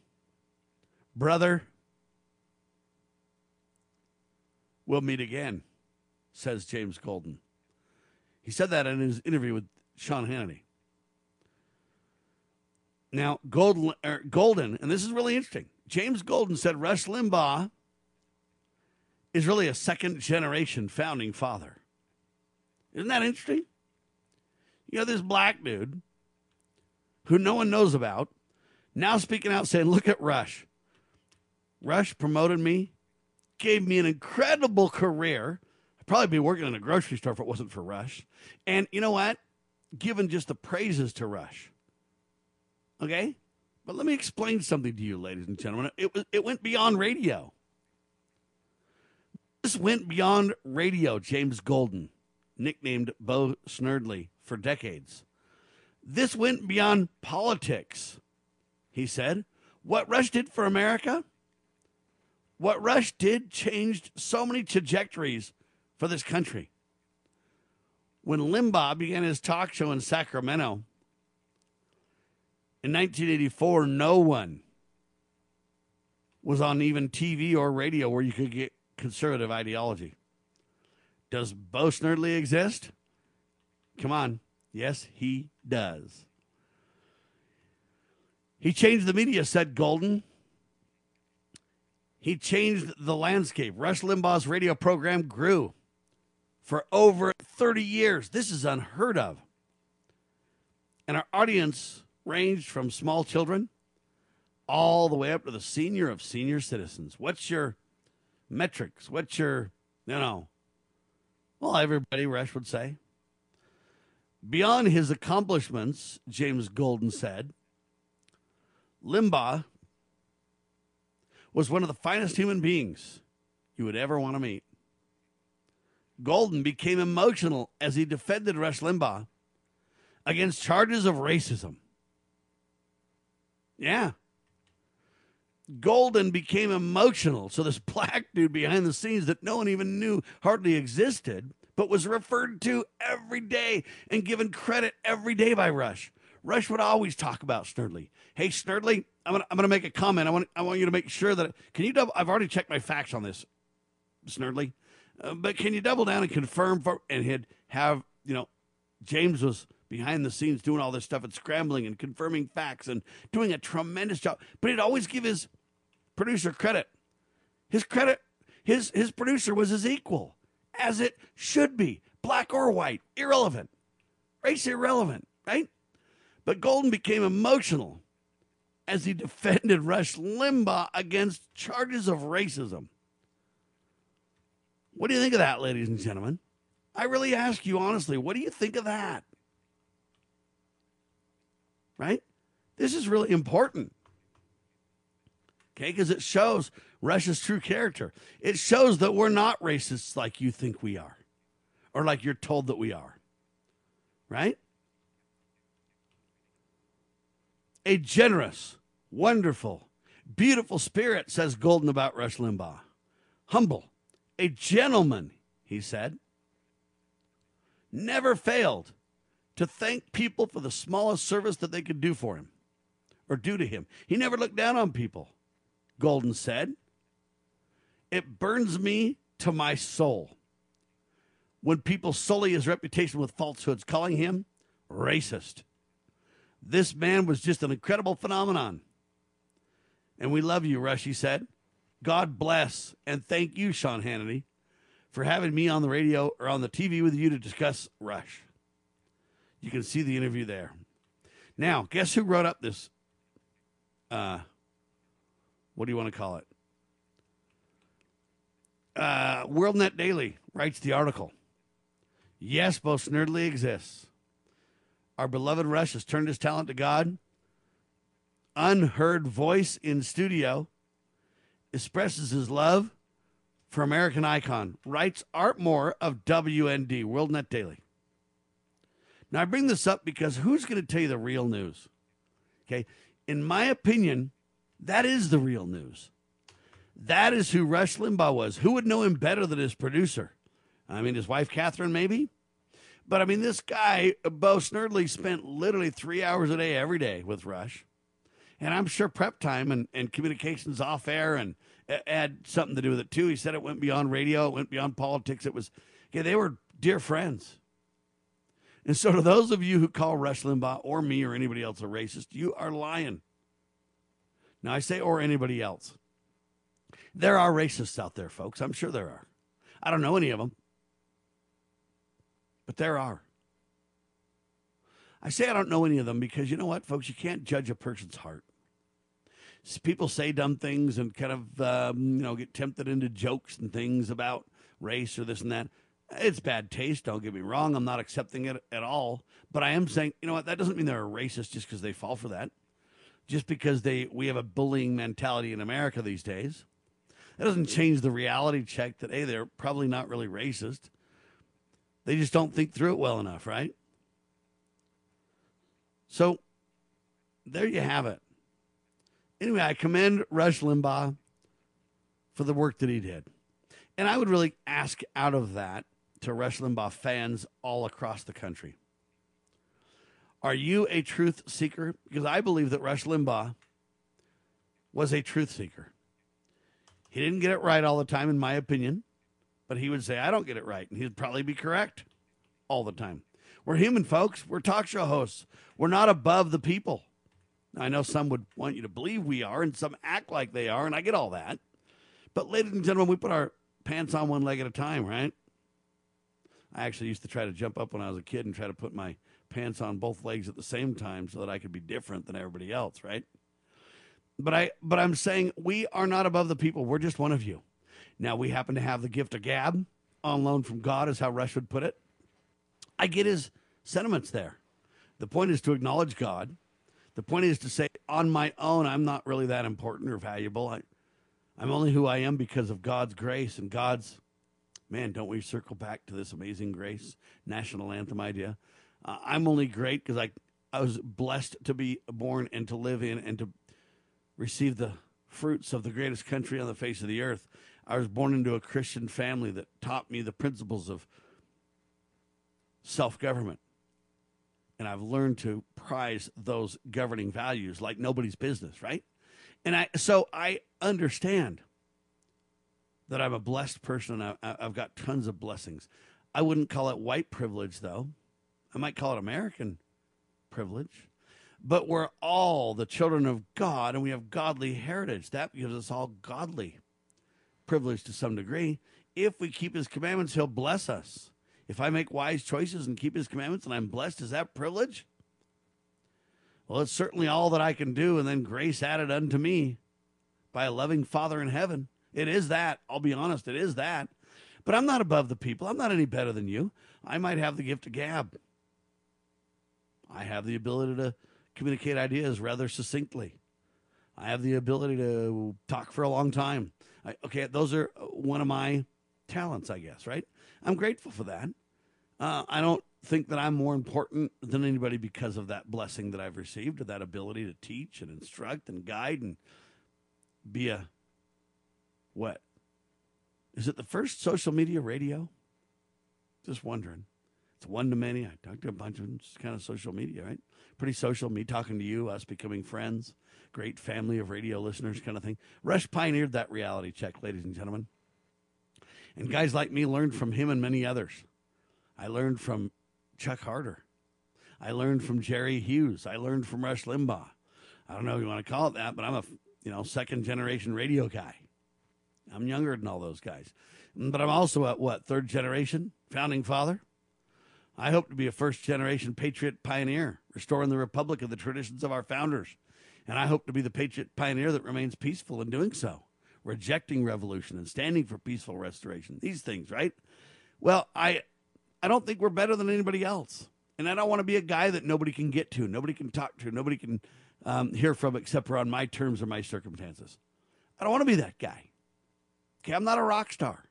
Brother, we'll meet again, says James Golden. He said that in his interview with Sean Hannity. Now, Golden, er, Golden, and this is really interesting. James Golden said Rush Limbaugh is really a second generation founding father. Isn't that interesting? You know, this black dude who no one knows about now speaking out saying, Look at Rush. Rush promoted me, gave me an incredible career. I'd probably be working in a grocery store if it wasn't for Rush. And you know what? Given just the praises to Rush. Okay? But let me explain something to you, ladies and gentlemen. It, was, it went beyond radio. This went beyond radio, James Golden, nicknamed Bo Snerdley for decades. This went beyond politics, he said. What Rush did for America, what Rush did changed so many trajectories for this country. When Limbaugh began his talk show in Sacramento in 1984, no one was on even TV or radio where you could get conservative ideology. Does Bo Snerdley exist? Come on. Yes, he does. He changed the media, said Golden. He changed the landscape. Rush Limbaugh's radio program grew for over 30 years. This is unheard of. And our audience ranged from small children all the way up to the senior of senior citizens. What's your metrics? What's your, you know, well, everybody, Rush would say. Beyond his accomplishments, James Golden said, Limbaugh was one of the finest human beings you would ever want to meet. Golden became emotional as he defended Rush Limbaugh against charges of racism. Yeah. Golden became emotional. So, this black dude behind the scenes that no one even knew hardly existed, but was referred to every day and given credit every day by Rush. Rush would always talk about Snerdley. Hey, Snerdley, I'm gonna, I'm gonna make a comment. I want I want you to make sure that can you double? I've already checked my facts on this, Snerdley, uh, but can you double down and confirm for and he'd have you know James was behind the scenes doing all this stuff and scrambling and confirming facts and doing a tremendous job. But he'd always give his producer credit. His credit, his his producer was his equal, as it should be, black or white, irrelevant, race irrelevant, right? But Golden became emotional as he defended Rush Limbaugh against charges of racism. What do you think of that, ladies and gentlemen? I really ask you honestly, what do you think of that? Right? This is really important. Okay, because it shows Rush's true character. It shows that we're not racists like you think we are, or like you're told that we are. Right? A generous, wonderful, beautiful spirit, says Golden about Rush Limbaugh. Humble, a gentleman, he said. Never failed to thank people for the smallest service that they could do for him or do to him. He never looked down on people, Golden said. It burns me to my soul when people sully his reputation with falsehoods, calling him racist. This man was just an incredible phenomenon. And we love you, Rush, he said. God bless and thank you, Sean Hannity, for having me on the radio or on the TV with you to discuss Rush. You can see the interview there. Now, guess who wrote up this? Uh, what do you want to call it? Uh, WorldNet Daily writes the article. Yes, Bo Snerdley exists. Our beloved Rush has turned his talent to God. Unheard voice in studio expresses his love for American icon. Writes Art Moore of WND, WorldNet Daily. Now, I bring this up because who's going to tell you the real news? Okay. In my opinion, that is the real news. That is who Rush Limbaugh was. Who would know him better than his producer? I mean, his wife, Catherine, maybe? But I mean, this guy, Bo Snerdley, spent literally three hours a day every day with Rush. And I'm sure prep time and, and communications off air and had something to do with it too. He said it went beyond radio, it went beyond politics. It was, yeah, they were dear friends. And so, to those of you who call Rush Limbaugh or me or anybody else a racist, you are lying. Now, I say or anybody else. There are racists out there, folks. I'm sure there are. I don't know any of them, but there are. I say I don't know any of them because you know what, folks? You can't judge a person's heart. People say dumb things and kind of, um, you know, get tempted into jokes and things about race or this and that. It's bad taste. Don't get me wrong. I'm not accepting it at all. But I am saying, you know what? That doesn't mean they're a racist just because they fall for that. Just because they we have a bullying mentality in America these days. That doesn't change the reality check that hey, they're probably not really racist. They just don't think through it well enough, right? So there you have it. Anyway, I commend Rush Limbaugh for the work that he did. And I would really ask out of that to Rush Limbaugh fans all across the country. Are you a truth seeker? Because I believe that Rush Limbaugh was a truth seeker. He didn't get it right all the time, in my opinion, but he would say, I don't get it right. And he'd probably be correct all the time. We're human, folks. We're talk show hosts. We're not above the people. I know some would want you to believe we are, and some act like they are, and I get all that. But, ladies and gentlemen, we put our pants on one leg at a time, right? I actually used to try to jump up when I was a kid and try to put my pants on both legs at the same time so that I could be different than everybody else, right? But I but I'm saying we are not above the people. We're just one of you. Now we happen to have the gift of gab on loan from God, is how Rush would put it. I get his sentiments there. The point is to acknowledge God. The point is to say, on my own, I'm not really that important or valuable. I, I'm only who I am because of God's grace and God's man. Don't we circle back to this amazing grace national anthem idea? Uh, I'm only great because I I was blessed to be born and to live in and to receive the fruits of the greatest country on the face of the earth. I was born into a Christian family that taught me the principles of self government. And I've learned to prize those governing values like nobody's business, right? And I so I understand that I'm a blessed person and I, I've got tons of blessings. I wouldn't call it white privilege though. I might call it American privilege. But we're all the children of God and we have godly heritage. That gives us all godly privilege to some degree. If we keep his commandments, he'll bless us. If I make wise choices and keep his commandments and I'm blessed, is that privilege? Well, it's certainly all that I can do, and then grace added unto me by a loving Father in heaven. It is that. I'll be honest, it is that. But I'm not above the people. I'm not any better than you. I might have the gift of gab. I have the ability to communicate ideas rather succinctly. I have the ability to talk for a long time. I, okay, those are one of my talents, I guess, right? I'm grateful for that. Uh, I don't think that I'm more important than anybody because of that blessing that I've received, of that ability to teach and instruct and guide and be a what? Is it the first social media radio? Just wondering. It's one to many. I talked to a bunch of kind of social media, right? Pretty social. Me talking to you, us becoming friends, great family of radio listeners, kind of thing. Rush pioneered that reality check, ladies and gentlemen. And guys like me learned from him and many others. I learned from Chuck Harder. I learned from Jerry Hughes. I learned from Rush Limbaugh. I don't know if you want to call it that, but I'm a you know second generation radio guy. I'm younger than all those guys, but I'm also a what third generation founding father. I hope to be a first generation patriot pioneer, restoring the republic of the traditions of our founders. And I hope to be the patriot pioneer that remains peaceful in doing so, rejecting revolution and standing for peaceful restoration. These things, right? Well, I I don't think we're better than anybody else. And I don't want to be a guy that nobody can get to, nobody can talk to, nobody can um, hear from except for on my terms or my circumstances. I don't want to be that guy. Okay, I'm not a rock star.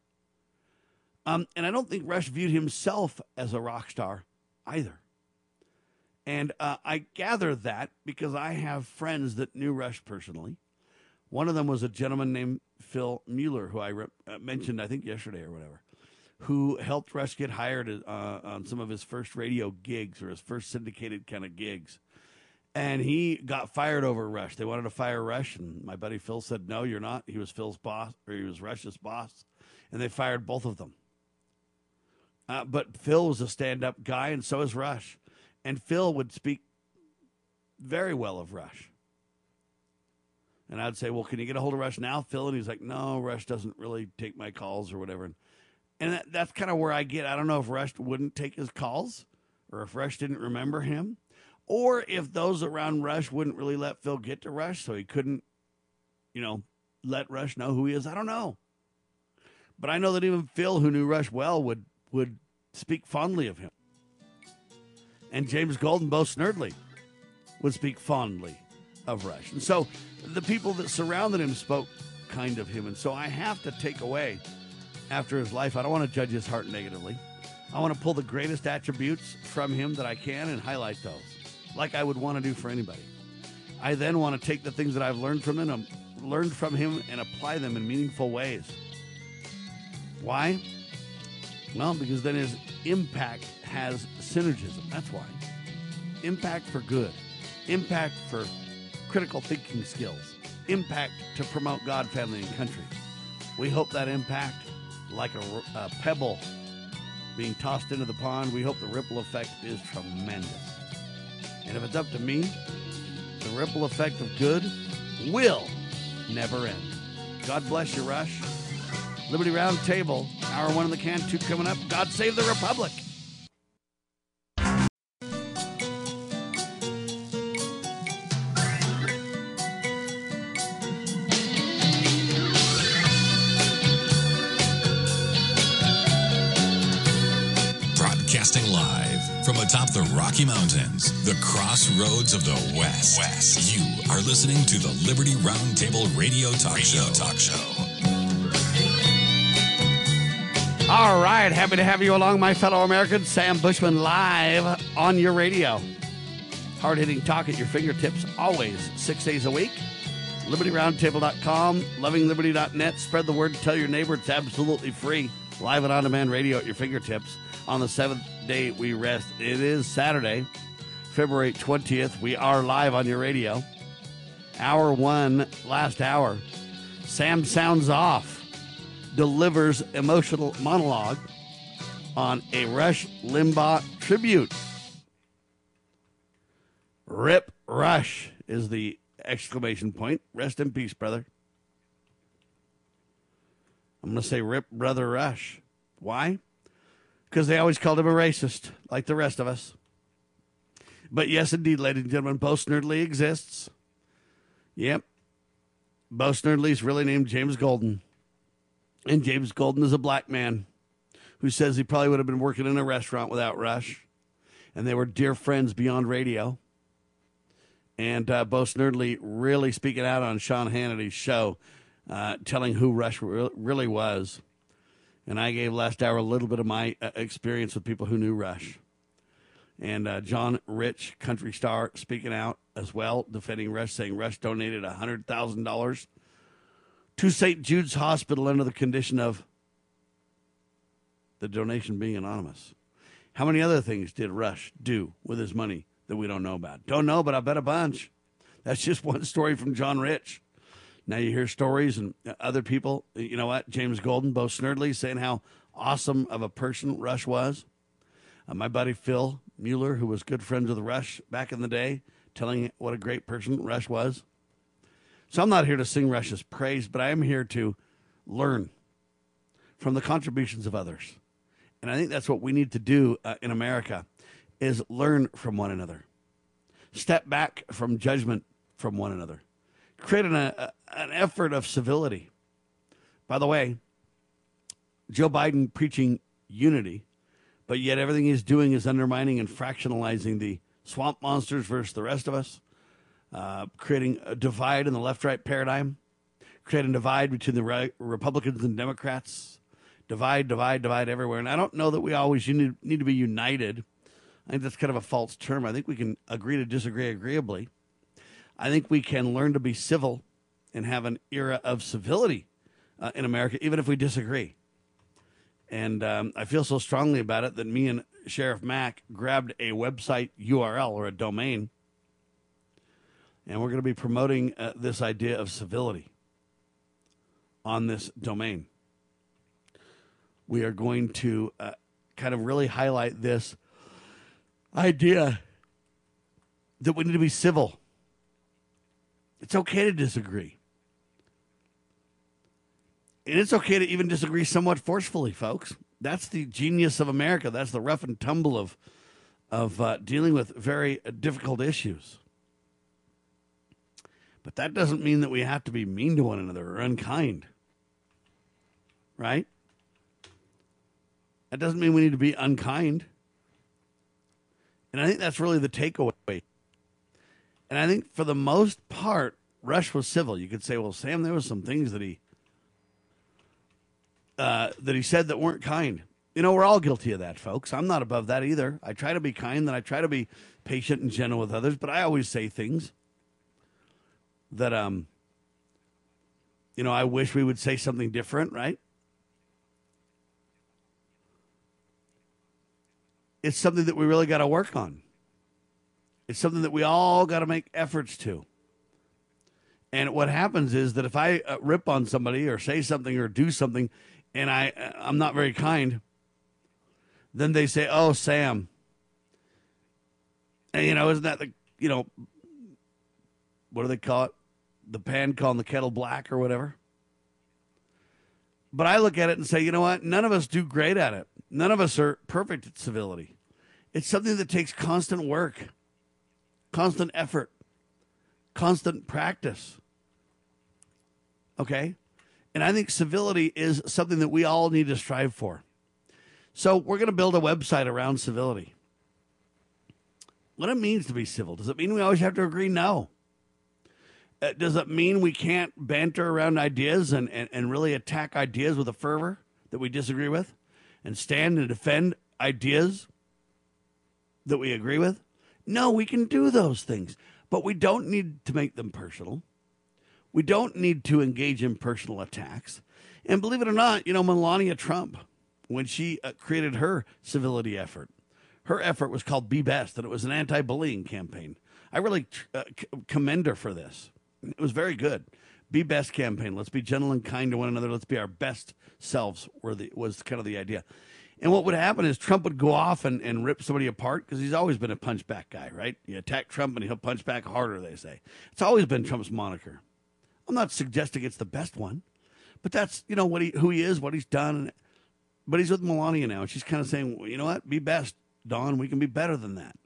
Um, and I don't think Rush viewed himself as a rock star either. And uh, I gather that because I have friends that knew Rush personally. One of them was a gentleman named Phil Mueller, who I re- uh, mentioned, I think, yesterday or whatever, who helped Rush get hired uh, on some of his first radio gigs or his first syndicated kind of gigs. And he got fired over Rush. They wanted to fire Rush, and my buddy Phil said, "No, you're not." He was Phil's boss, or he was Rush's boss, and they fired both of them. Uh, but Phil was a stand-up guy, and so is Rush. And Phil would speak very well of Rush. And I'd say, "Well, can you get a hold of Rush now, Phil?" And he's like, "No, Rush doesn't really take my calls or whatever." And, that, that's kind of where I get. I don't know if Rush wouldn't take his calls, or if Rush didn't remember him or if those around Rush wouldn't really let Phil get to Rush, so he couldn't, you know, let Rush know who he is. I don't know. But I know that even Phil, who knew Rush well, would would speak fondly of him. And James Golden, Bo Snerdley, would speak fondly of Rush. And so the people that surrounded him spoke kind of him. And so I have to take away after his life. I don't want to judge his heart negatively. I want to pull the greatest attributes from him that I can and highlight those like I would want to do for anybody. I then want to take the things that I've learned from him, learned from him, and apply them in meaningful ways. Why? Well, because then his impact has synergism. That's why. Impact for good, impact for critical thinking skills, impact to promote God, family, and country. We hope that impact, like a, a pebble being tossed into the pond, we hope the ripple effect is tremendous. And if it's up to me, the ripple effect of good will never end. God bless you, Rush. Liberty Roundtable, hour one in the can, two coming up. God save the Republic. from atop the Rocky Mountains, the crossroads of the West. West. You are listening to the Liberty Roundtable Radio Talk radio Show. Talk Show. All right, happy to have you along, my fellow Americans. Sam Bushman live on your radio. Hard hitting talk at your fingertips, always six days a week. LibertyRoundtable.com, lovingliberty.net. Spread the word, tell your neighbor it's absolutely free. Live and on demand radio at your fingertips on the 7th Day we rest, it is Saturday, February 20th. We are live on your radio. Hour one, last hour. Sam Sounds Off delivers emotional monologue on a Rush Limbaugh tribute. Rip Rush is the exclamation point. Rest in peace, brother. I'm going to say Rip Brother Rush. Why? Because they always called him a racist, like the rest of us. But yes, indeed, ladies and gentlemen, Bo Snerdley exists. Yep. Bo Snerdley's really named James Golden. And James Golden is a black man who says he probably would have been working in a restaurant without Rush. And they were dear friends beyond radio. And uh, Bo Snerdley really speaking out on Sean Hannity's show, uh, telling who Rush re- really was and I gave last hour a little bit of my uh, experience with people who knew Rush. And uh, John Rich, country star, speaking out as well, defending Rush, saying Rush donated $100,000 to St. Jude's Hospital under the condition of the donation being anonymous. How many other things did Rush do with his money that we don't know about? Don't know, but I bet a bunch. That's just one story from John Rich. Now you hear stories and other people. You know what? James Golden, Bo Snerdley saying how awesome of a person Rush was. Uh, my buddy Phil Mueller, who was good friends with Rush back in the day, telling what a great person Rush was. So I'm not here to sing Rush's praise, but I am here to learn from the contributions of others. And I think that's what we need to do uh, in America is learn from one another. Step back from judgment from one another. Create an, a, an effort of civility. By the way, Joe Biden preaching unity, but yet everything he's doing is undermining and fractionalizing the swamp monsters versus the rest of us, uh, creating a divide in the left right paradigm, creating a divide between the re- Republicans and Democrats, divide, divide, divide everywhere. And I don't know that we always need, need to be united. I think that's kind of a false term. I think we can agree to disagree agreeably. I think we can learn to be civil and have an era of civility uh, in America, even if we disagree. And um, I feel so strongly about it that me and Sheriff Mack grabbed a website URL or a domain, and we're going to be promoting uh, this idea of civility on this domain. We are going to uh, kind of really highlight this idea that we need to be civil. It's okay to disagree. And it's okay to even disagree somewhat forcefully, folks. That's the genius of America. That's the rough and tumble of, of uh, dealing with very difficult issues. But that doesn't mean that we have to be mean to one another or unkind. Right? That doesn't mean we need to be unkind. And I think that's really the takeaway. And I think for the most part, Rush was civil. You could say, well, Sam, there was some things that he uh, that he said that weren't kind. You know, we're all guilty of that, folks. I'm not above that either. I try to be kind and I try to be patient and gentle with others, but I always say things that um you know, I wish we would say something different, right? It's something that we really got to work on. It's something that we all got to make efforts to. And what happens is that if I uh, rip on somebody or say something or do something and I I'm not very kind, then they say, "Oh, Sam." And you know, isn't that the you know what do they call it? The pan calling the kettle black or whatever. But I look at it and say, you know what? None of us do great at it. None of us are perfect at civility. It's something that takes constant work, constant effort, constant practice. Okay? And I think civility is something that we all need to strive for. So we're going to build a website around civility. What it means to be civil. Does it mean we always have to agree? No. Uh, does it mean we can't banter around ideas and, and, and really attack ideas with a fervor that we disagree with and stand and defend ideas that we agree with? No, we can do those things, but we don't need to make them personal. We don't need to engage in personal attacks. And believe it or not, you know, Melania Trump, when she uh, created her civility effort, her effort was called Be Best, and it was an anti bullying campaign. I really uh, commend her for this. It was very good. Be Best campaign. Let's be gentle and kind to one another. Let's be our best selves, were the, was kind of the idea. And what would happen is Trump would go off and, and rip somebody apart because he's always been a punchback guy, right? You attack Trump and he'll punch back harder, they say. It's always been Trump's moniker. I'm not suggesting it's the best one, but that's you know what he who he is, what he's done. But he's with Melania now, and she's kind of saying, well, you know what, be best, Don. We can be better than that.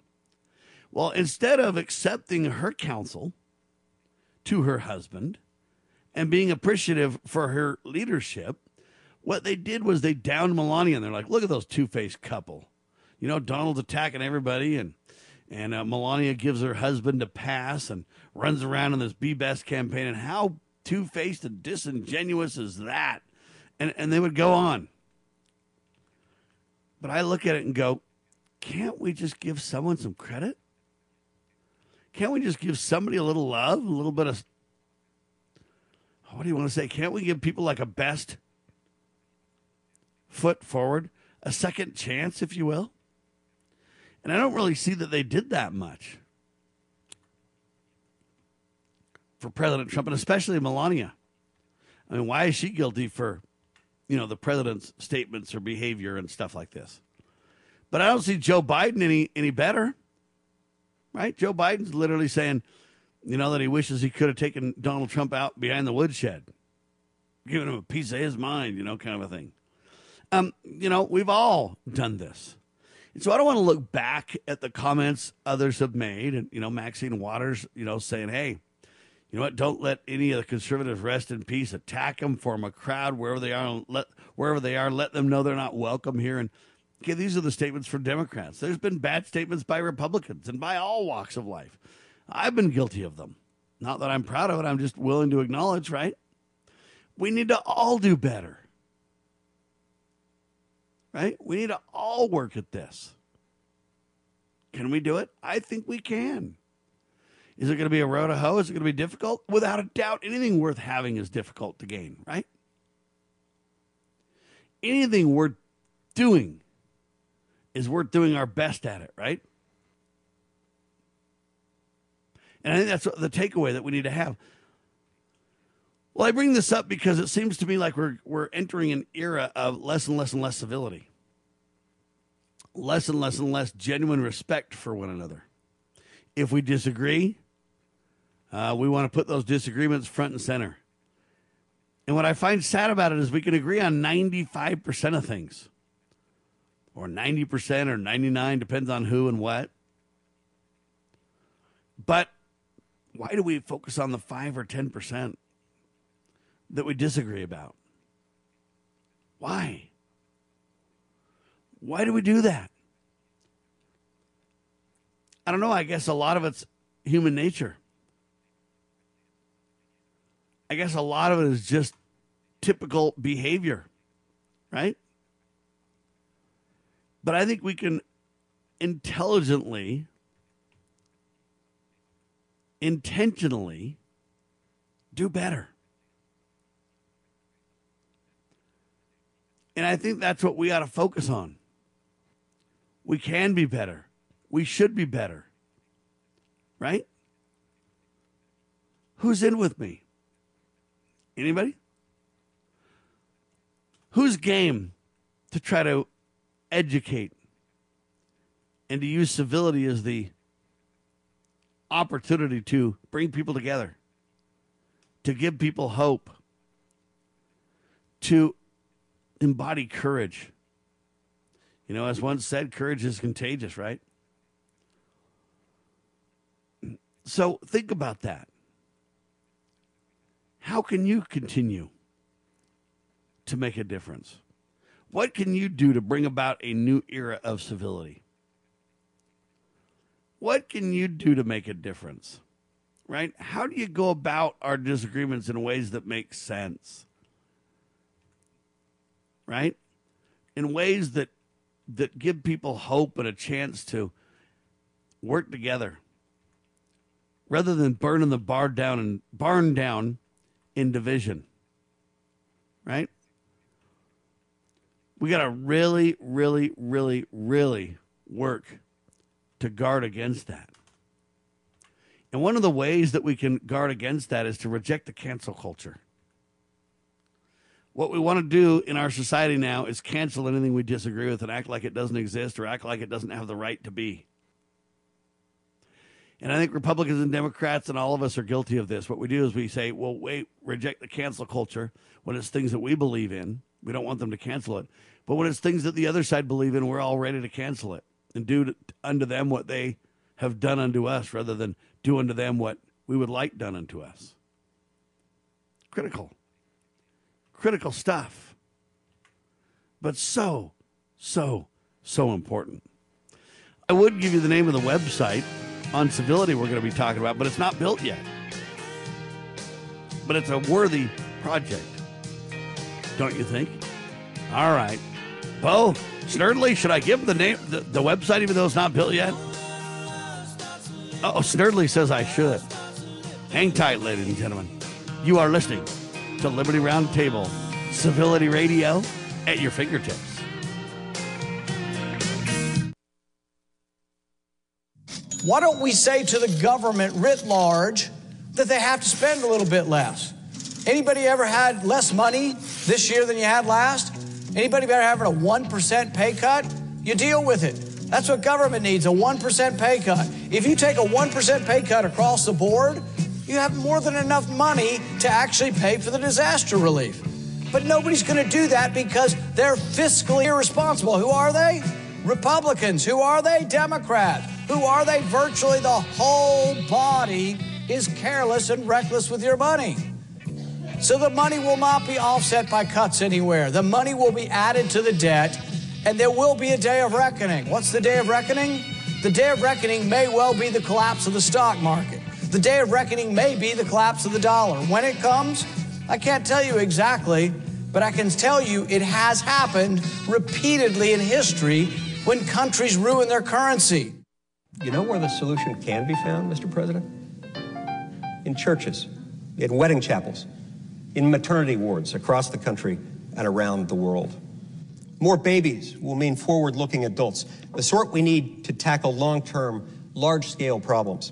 Well, instead of accepting her counsel to her husband and being appreciative for her leadership, what they did was they downed Melania, and they're like, look at those two faced couple. You know, Donald's attacking everybody, and and uh, Melania gives her husband a pass and runs around in this Be Best campaign. And how two faced and disingenuous is that? And, and they would go on. But I look at it and go, can't we just give someone some credit? Can't we just give somebody a little love, a little bit of what do you want to say? Can't we give people like a best foot forward, a second chance, if you will? And I don't really see that they did that much for President Trump and especially Melania. I mean, why is she guilty for, you know, the president's statements or behavior and stuff like this? But I don't see Joe Biden any any better. Right? Joe Biden's literally saying, you know, that he wishes he could have taken Donald Trump out behind the woodshed, giving him a piece of his mind, you know, kind of a thing. Um, you know, we've all done this. And so I don't want to look back at the comments others have made and, you know, Maxine Waters, you know, saying, hey, you know what? Don't let any of the conservatives rest in peace. Attack them, form a crowd wherever they are. Let wherever they are, let them know they're not welcome here. And okay, these are the statements from Democrats. There's been bad statements by Republicans and by all walks of life. I've been guilty of them. Not that I'm proud of it. I'm just willing to acknowledge. Right? We need to all do better. Right? We need to all work at this. Can we do it? I think we can. Is it going to be a road to hoe? Is it going to be difficult? Without a doubt, anything worth having is difficult to gain, right? Anything worth doing is worth doing our best at it, right? And I think that's the takeaway that we need to have. Well, I bring this up because it seems to me like we're we're entering an era of less and less and less civility. Less and less and less genuine respect for one another. If we disagree, uh, we want to put those disagreements front and center. And what I find sad about it is we can agree on 95% of things, or 90% or 99, depends on who and what. But why do we focus on the 5 or 10% that we disagree about? Why? Why do we do that? I don't know. I guess a lot of it's human nature. I guess a lot of it is just typical behavior, right? But I think we can intelligently, intentionally do better. And I think that's what we ought to focus on. We can be better. We should be better. Right? Who's in with me? Anybody? Who's game to try to educate and to use civility as the opportunity to bring people together, to give people hope, to embody courage? You know, as once said, courage is contagious, right? So think about that. How can you continue to make a difference? What can you do to bring about a new era of civility? What can you do to make a difference? Right? How do you go about our disagreements in ways that make sense? Right? In ways that that give people hope and a chance to work together rather than burning the bar down and barn down in division. Right? We got to really, really, really, really work to guard against that. And one of the ways that we can guard against that is to reject the cancel culture. What we want to do in our society now is cancel anything we disagree with and act like it doesn't exist or act like it doesn't have the right to be. And I think Republicans and Democrats and all of us are guilty of this. What we do is we say, well, wait, reject the cancel culture when it's things that we believe in. We don't want them to cancel it. But when it's things that the other side believe in, we're all ready to cancel it and do to, unto them what they have done unto us rather than do unto them what we would like done unto us. Critical. Critical stuff. But so, so, so important. I would give you the name of the website on civility we're going to be talking about, but it's not built yet. But it's a worthy project, don't you think? All right. Bo, Snerdley, should I give the name, the, the website, even though it's not built yet? Oh, Snerdley says I should. Hang tight, ladies and gentlemen. You are listening to Liberty Roundtable, Civility Radio at your fingertips. Why don't we say to the government writ large that they have to spend a little bit less? Anybody ever had less money this year than you had last? Anybody ever having a 1% pay cut? You deal with it. That's what government needs a 1% pay cut. If you take a 1% pay cut across the board, you have more than enough money to actually pay for the disaster relief. But nobody's going to do that because they're fiscally irresponsible. Who are they? Republicans. Who are they? Democrats. Who are they? Virtually the whole body is careless and reckless with your money. So the money will not be offset by cuts anywhere. The money will be added to the debt, and there will be a day of reckoning. What's the day of reckoning? The day of reckoning may well be the collapse of the stock market. The day of reckoning may be the collapse of the dollar. When it comes, I can't tell you exactly, but I can tell you it has happened repeatedly in history when countries ruin their currency. You know where the solution can be found, Mr. President? In churches, in wedding chapels, in maternity wards across the country and around the world. More babies will mean forward looking adults, the sort we need to tackle long term, large scale problems.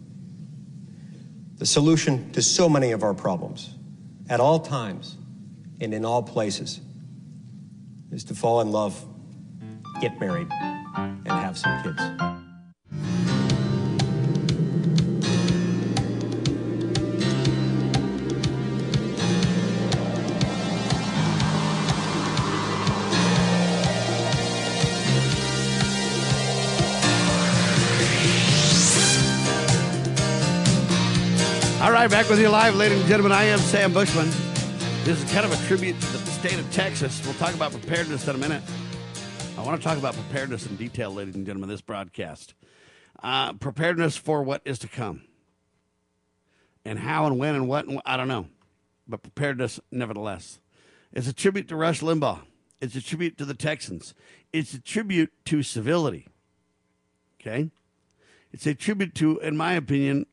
The solution to so many of our problems at all times and in all places is to fall in love, get married, and have some kids. Right, back with you live, ladies and gentlemen. I am Sam Bushman. This is kind of a tribute to the state of Texas. We'll talk about preparedness in a minute. I want to talk about preparedness in detail, ladies and gentlemen, this broadcast. Uh, preparedness for what is to come. And how and when and what, and I don't know. But preparedness, nevertheless. It's a tribute to Rush Limbaugh. It's a tribute to the Texans. It's a tribute to civility. Okay? It's a tribute to, in my opinion,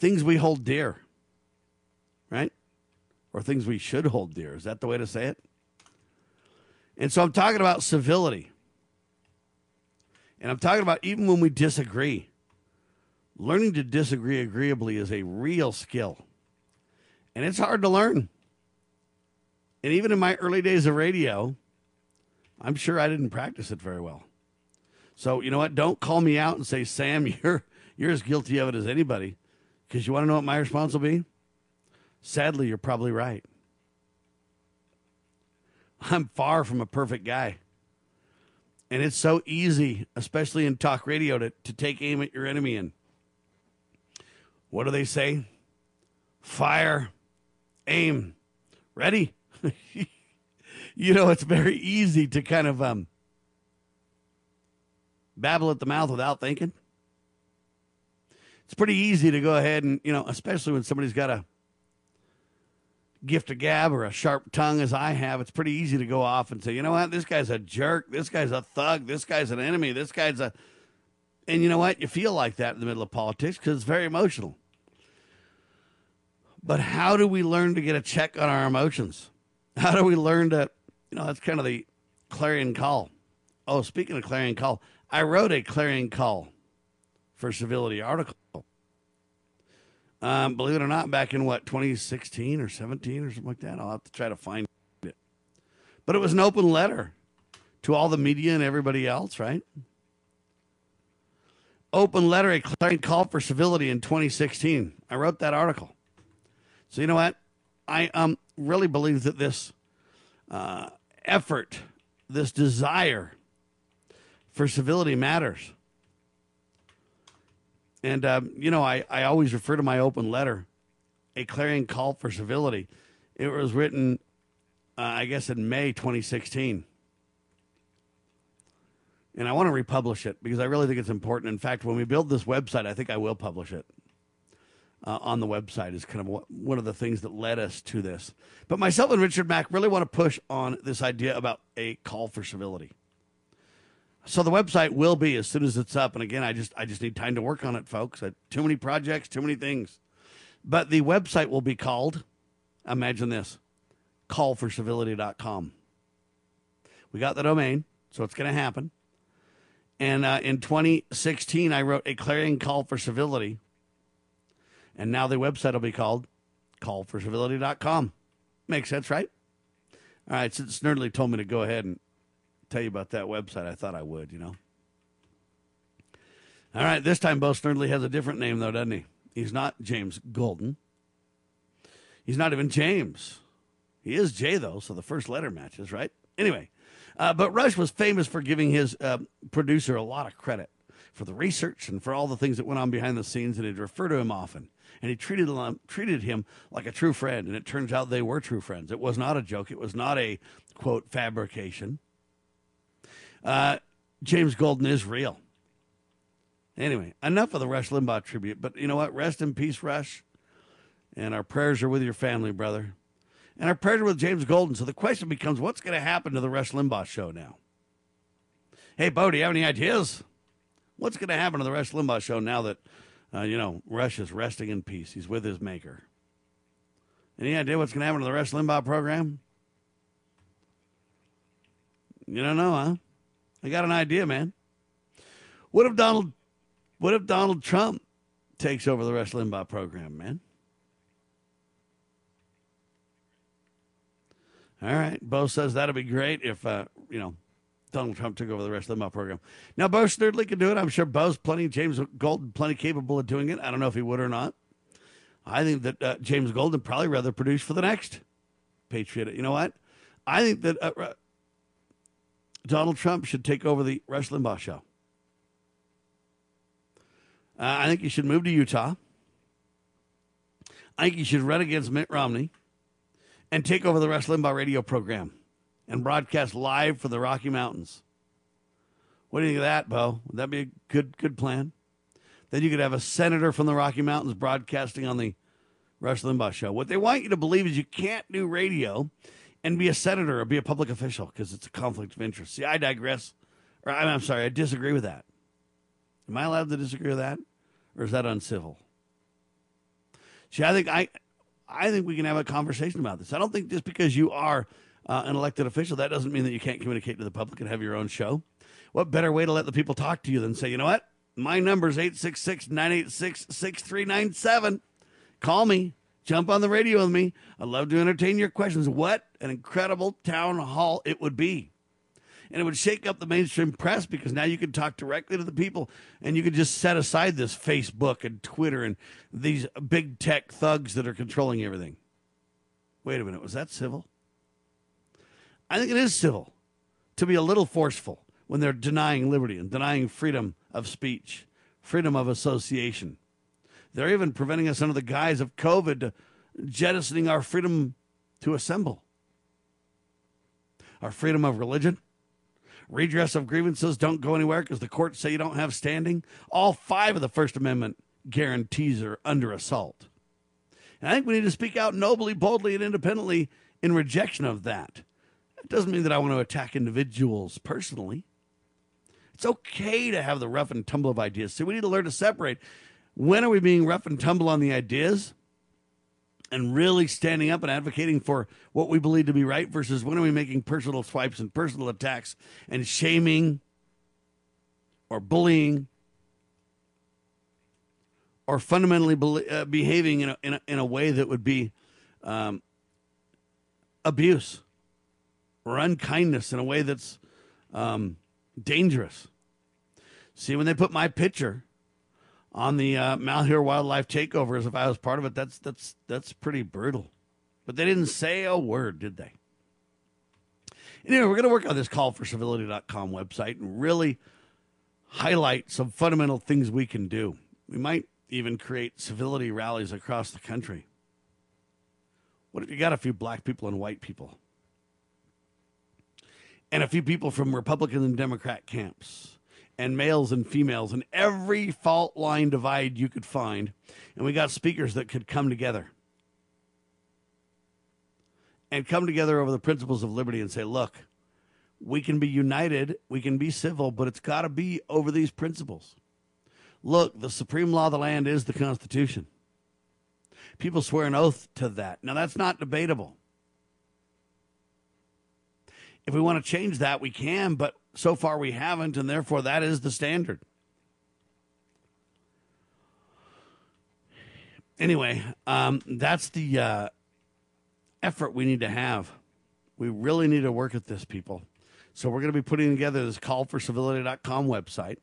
things we hold dear, right? Or things we should hold dear. Is that the way to say it? And so I'm talking about civility. And I'm talking about even when we disagree, learning to disagree agreeably is a real skill. And it's hard to learn. And even in my early days of radio, I'm sure I didn't practice it very well. So, you know what? Don't call me out and say, Sam, you're, you're as guilty of it as anybody. Because you want to know what my response will be? Sadly, you're probably right. I'm far from a perfect guy. And it's so easy, especially in talk radio, to, to take aim at your enemy. And what do they say? Fire, aim, ready. you know, it's very easy to kind of um, babble at the mouth without thinking it's pretty easy to go ahead and, you know, especially when somebody's got a gift of gab or a sharp tongue as I have, it's pretty easy to go off and say, you know what, this guy's a jerk, this guy's a thug, this guy's an enemy, this guy's a. And you know what? You feel like that in the middle of politics because it's very emotional. But how do we learn to get a check on our emotions? How do we learn to, you know, that's kind of the clarion call. Oh, speaking of clarion call, I wrote a clarion call for civility article. Um, believe it or not, back in what 2016 or 17 or something like that. I'll have to try to find it. But it was an open letter to all the media and everybody else, right? Open letter, a clarion call for civility in 2016. I wrote that article. So you know what? I um really believe that this uh, effort, this desire for civility matters. And, um, you know, I, I always refer to my open letter, a clarion call for civility. It was written, uh, I guess, in May 2016. And I want to republish it because I really think it's important. In fact, when we build this website, I think I will publish it uh, on the website, is kind of one of the things that led us to this. But myself and Richard Mack really want to push on this idea about a call for civility. So the website will be as soon as it's up. And again, I just I just need time to work on it, folks. Uh, too many projects, too many things. But the website will be called, imagine this, callforcivility.com. We got the domain, so it's going to happen. And uh, in 2016, I wrote a clarion call for civility. And now the website will be called callforcivility.com. Makes sense, right? All right, since Snerdley told me to go ahead and tell you about that website, I thought I would, you know. All right, this time Bo Snerdley has a different name, though, doesn't he? He's not James Golden. He's not even James. He is Jay, though, so the first letter matches, right? Anyway, uh, but Rush was famous for giving his uh, producer a lot of credit for the research and for all the things that went on behind the scenes, and he'd refer to him often. And he treated him, treated him like a true friend, and it turns out they were true friends. It was not a joke. It was not a, quote, fabrication. Uh, James Golden is real. Anyway, enough of the Rush Limbaugh tribute. But you know what? Rest in peace, Rush. And our prayers are with your family, brother. And our prayers are with James Golden. So the question becomes what's going to happen to the Rush Limbaugh show now? Hey, Bo, do you have any ideas? What's going to happen to the Rush Limbaugh show now that, uh, you know, Rush is resting in peace? He's with his maker. Any idea what's going to happen to the Rush Limbaugh program? You don't know, huh? I got an idea, man. What if Donald what if Donald Trump takes over the Rush Limbaugh program, man? All right. Bo says that'd be great if uh, you know, Donald Trump took over the Rush Limbaugh program. Now Bo Snerdley can do it. I'm sure Bo's plenty James Golden plenty capable of doing it. I don't know if he would or not. I think that uh, James Golden probably rather produce for the next Patriot. You know what? I think that uh, Donald Trump should take over the Rush Limbaugh show. Uh, I think he should move to Utah. I think he should run against Mitt Romney and take over the Rush Limbaugh radio program and broadcast live for the Rocky Mountains. What do you think of that, Bo? Would that be a good good plan? Then you could have a senator from the Rocky Mountains broadcasting on the Rush Limbaugh show. What they want you to believe is you can't do radio and be a senator or be a public official because it's a conflict of interest. See, I digress. Or I'm sorry, I disagree with that. Am I allowed to disagree with that, or is that uncivil? See, I think I, I think we can have a conversation about this. I don't think just because you are uh, an elected official, that doesn't mean that you can't communicate to the public and have your own show. What better way to let the people talk to you than say, you know what? My number is 866 986 6397. Call me. Jump on the radio with me. I'd love to entertain your questions. What an incredible town hall it would be. And it would shake up the mainstream press because now you can talk directly to the people and you could just set aside this Facebook and Twitter and these big tech thugs that are controlling everything. Wait a minute, was that civil? I think it is civil to be a little forceful when they're denying liberty and denying freedom of speech, freedom of association. They're even preventing us under the guise of COVID jettisoning our freedom to assemble, our freedom of religion, redress of grievances don't go anywhere because the courts say you don't have standing. All five of the First Amendment guarantees are under assault. And I think we need to speak out nobly, boldly, and independently in rejection of that. It doesn't mean that I want to attack individuals personally. It's okay to have the rough and tumble of ideas. See, we need to learn to separate. When are we being rough and tumble on the ideas and really standing up and advocating for what we believe to be right versus when are we making personal swipes and personal attacks and shaming or bullying or fundamentally be- uh, behaving in a, in, a, in a way that would be um, abuse or unkindness in a way that's um, dangerous. See, when they put my picture on the uh, Malheur Wildlife Takeover as if I was part of it, that's that's that's pretty brutal. But they didn't say a word, did they? Anyway, we're going to work on this call for civility.com website and really highlight some fundamental things we can do. We might even create civility rallies across the country. What if you got a few black people and white people? And a few people from Republican and Democrat camps, and males and females, and every fault line divide you could find. And we got speakers that could come together and come together over the principles of liberty and say, look, we can be united, we can be civil, but it's got to be over these principles. Look, the supreme law of the land is the Constitution. People swear an oath to that. Now, that's not debatable. If we want to change that, we can, but so far we haven't, and therefore that is the standard. Anyway, um, that's the uh, effort we need to have. We really need to work at this, people. So we're going to be putting together this call for civility.com website.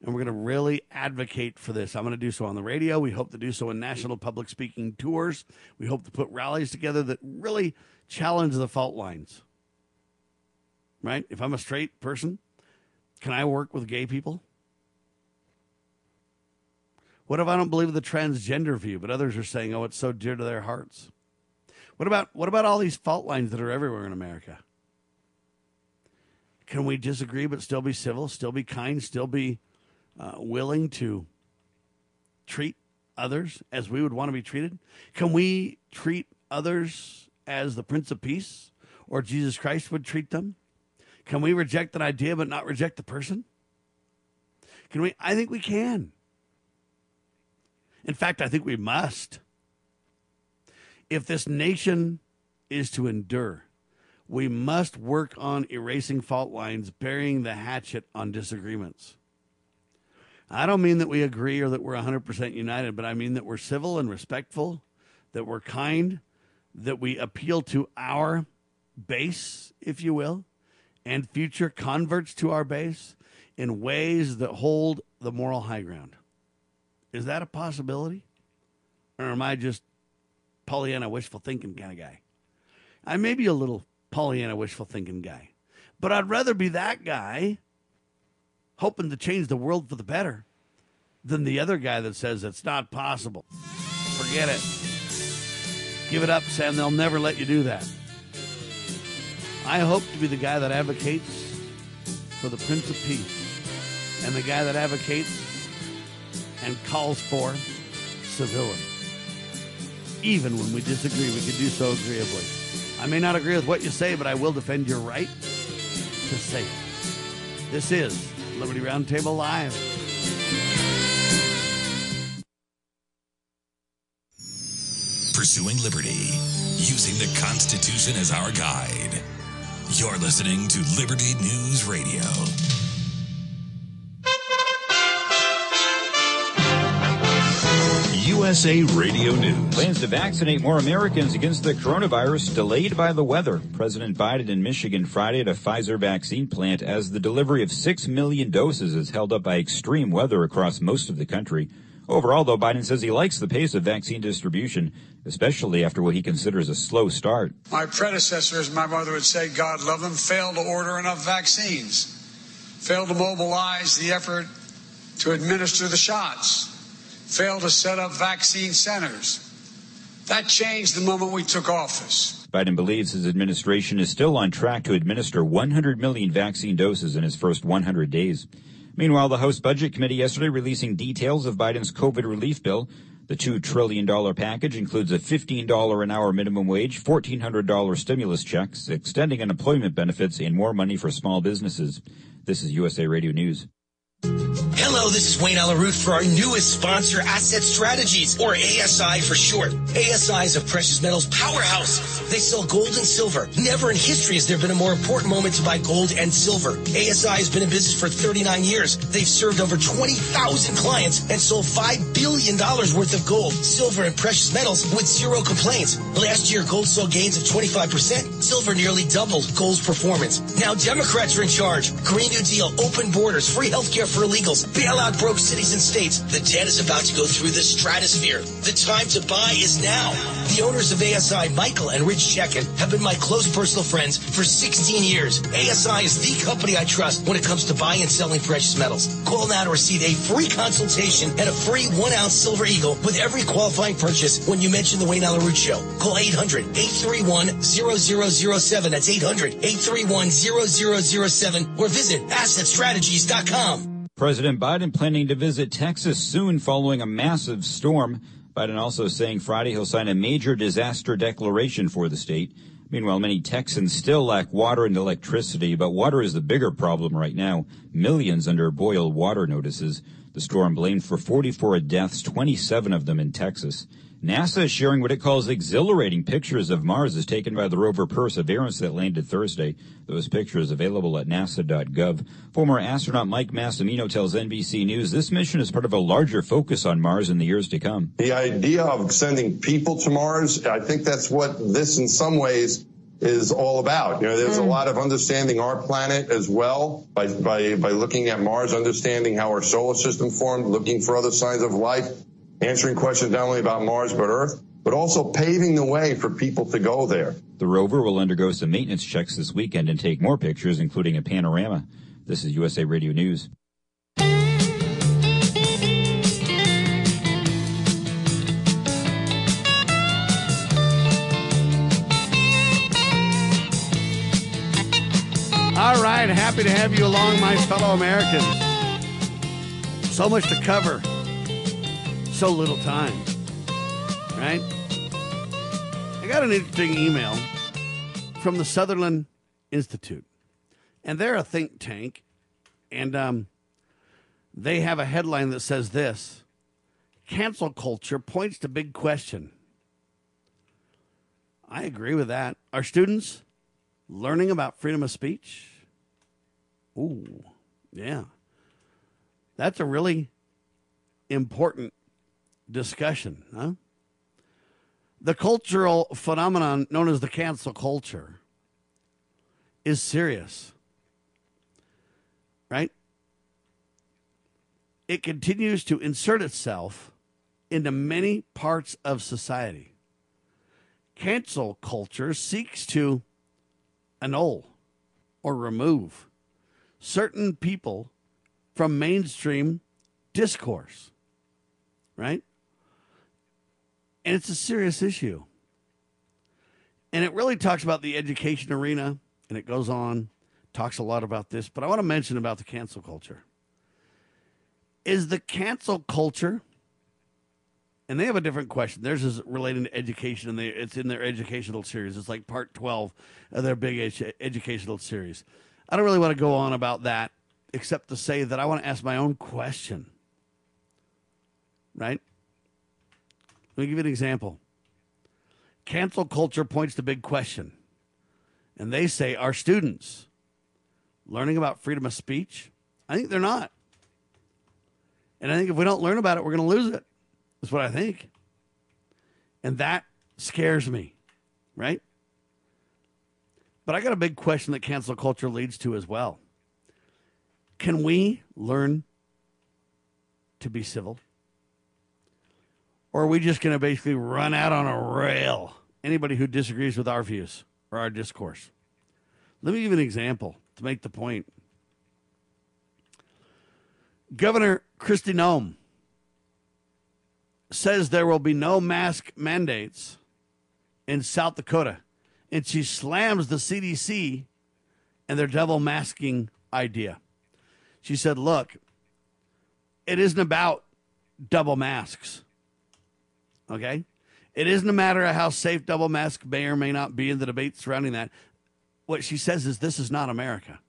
And we're going to really advocate for this. I'm going to do so on the radio. We hope to do so in national public speaking tours. We hope to put rallies together that really challenge the fault lines. Right? If I'm a straight person, can I work with gay people? What if I don't believe the transgender view, but others are saying, oh, it's so dear to their hearts? What about what about all these fault lines that are everywhere in America? Can we disagree but still be civil, still be kind, still be uh, willing to treat others as we would want to be treated? Can we treat others as the Prince of Peace or Jesus Christ would treat them? Can we reject an idea but not reject the person? Can we? I think we can. In fact, I think we must if this nation is to endure, we must work on erasing fault lines, burying the hatchet on disagreements. I don't mean that we agree or that we're 100% united, but I mean that we're civil and respectful, that we're kind, that we appeal to our base, if you will, and future converts to our base in ways that hold the moral high ground. Is that a possibility? Or am I just Pollyanna wishful thinking kind of guy. I may be a little Pollyanna wishful thinking guy, but I'd rather be that guy hoping to change the world for the better than the other guy that says it's not possible. Forget it. Give it up, Sam. They'll never let you do that. I hope to be the guy that advocates for the Prince of Peace and the guy that advocates and calls for civility even when we disagree, we can do so agreeably. I may not agree with what you say, but I will defend your right to say it. This is Liberty Roundtable Live. Pursuing liberty, using the Constitution as our guide. You're listening to Liberty News Radio. USA Radio News. Plans to vaccinate more Americans against the coronavirus delayed by the weather. President Biden in Michigan Friday at a Pfizer vaccine plant as the delivery of 6 million doses is held up by extreme weather across most of the country. Overall, though, Biden says he likes the pace of vaccine distribution, especially after what he considers a slow start. My predecessors, my mother would say, God love them, failed to order enough vaccines, failed to mobilize the effort to administer the shots failed to set up vaccine centers. That changed the moment we took office. Biden believes his administration is still on track to administer 100 million vaccine doses in his first 100 days. Meanwhile, the House Budget Committee yesterday releasing details of Biden's COVID relief bill. The $2 trillion package includes a $15 an hour minimum wage, $1,400 stimulus checks, extending unemployment benefits, and more money for small businesses. This is USA Radio News. Hello, this is Wayne Allyn Root for our newest sponsor, Asset Strategies, or ASI for short. ASI is a precious metals powerhouse. They sell gold and silver. Never in history has there been a more important moment to buy gold and silver. ASI has been in business for 39 years. They've served over 20,000 clients and sold $5 billion worth of gold, silver, and precious metals with zero complaints. Last year, gold saw gains of 25%. Silver nearly doubled gold's performance. Now Democrats are in charge. Green New Deal, open borders, free healthcare for illegals, bailout broke cities and states. The debt is about to go through the stratosphere. The time to buy is now. The owners of ASI, Michael and Rich Checkan, have been my close personal friends for 16 years. ASI is the company I trust when it comes to buying and selling precious metals. Call now to receive a free consultation and a free one ounce silver eagle with every qualifying purchase when you mention the Wayne Allyn Root Show. Call 800-831-0007. That's 800-831-0007 or visit assetstrategies.com. President Biden planning to visit Texas soon following a massive storm. Biden also saying Friday he'll sign a major disaster declaration for the state. Meanwhile, many Texans still lack water and electricity, but water is the bigger problem right now. Millions under boil water notices. The storm blamed for 44 deaths, 27 of them in Texas. NASA is sharing what it calls exhilarating pictures of Mars as taken by the rover Perseverance that landed Thursday. Those pictures available at nasa.gov. Former astronaut Mike Massimino tells NBC News this mission is part of a larger focus on Mars in the years to come. The idea of sending people to Mars, I think that's what this in some ways is all about. You know, there's a hmm. lot of understanding our planet as well by, by, by looking at Mars, understanding how our solar system formed, looking for other signs of life, answering questions not only about Mars but Earth, but also paving the way for people to go there. The rover will undergo some maintenance checks this weekend and take more pictures, including a panorama. This is USA Radio News. All right, happy to have you along, my fellow Americans. So much to cover, so little time, right? I got an interesting email from the Sutherland Institute, and they're a think tank, and um, they have a headline that says this Cancel culture points to big question. I agree with that. Are students learning about freedom of speech? Ooh, yeah. That's a really important discussion, huh? The cultural phenomenon known as the cancel culture is serious, right? It continues to insert itself into many parts of society. Cancel culture seeks to annul or remove certain people from mainstream discourse, right? And it's a serious issue. And it really talks about the education arena, and it goes on, talks a lot about this, but I want to mention about the cancel culture. Is the cancel culture, and they have a different question. Theirs is relating to education, and they, it's in their educational series. It's like part 12 of their big ed- educational series. I don't really want to go on about that, except to say that I want to ask my own question. Right? Let me give you an example. Cancel culture points to big question. And they say, are students learning about freedom of speech? I think they're not. And I think if we don't learn about it, we're going to lose it. That's what I think. And that scares me, right? But I got a big question that cancel culture leads to as well. Can we learn to be civil? Or are we just going to basically run out on a rail anybody who disagrees with our views or our discourse? Let me give an example to make the point. Governor Kristi Noem says there will be no mask mandates in South Dakota, and she slams the CDC and their double masking idea. She said, Look, it isn't about double masks. Okay? It isn't a matter of how safe double mask may or may not be in the debate surrounding that. What she says is this is not America.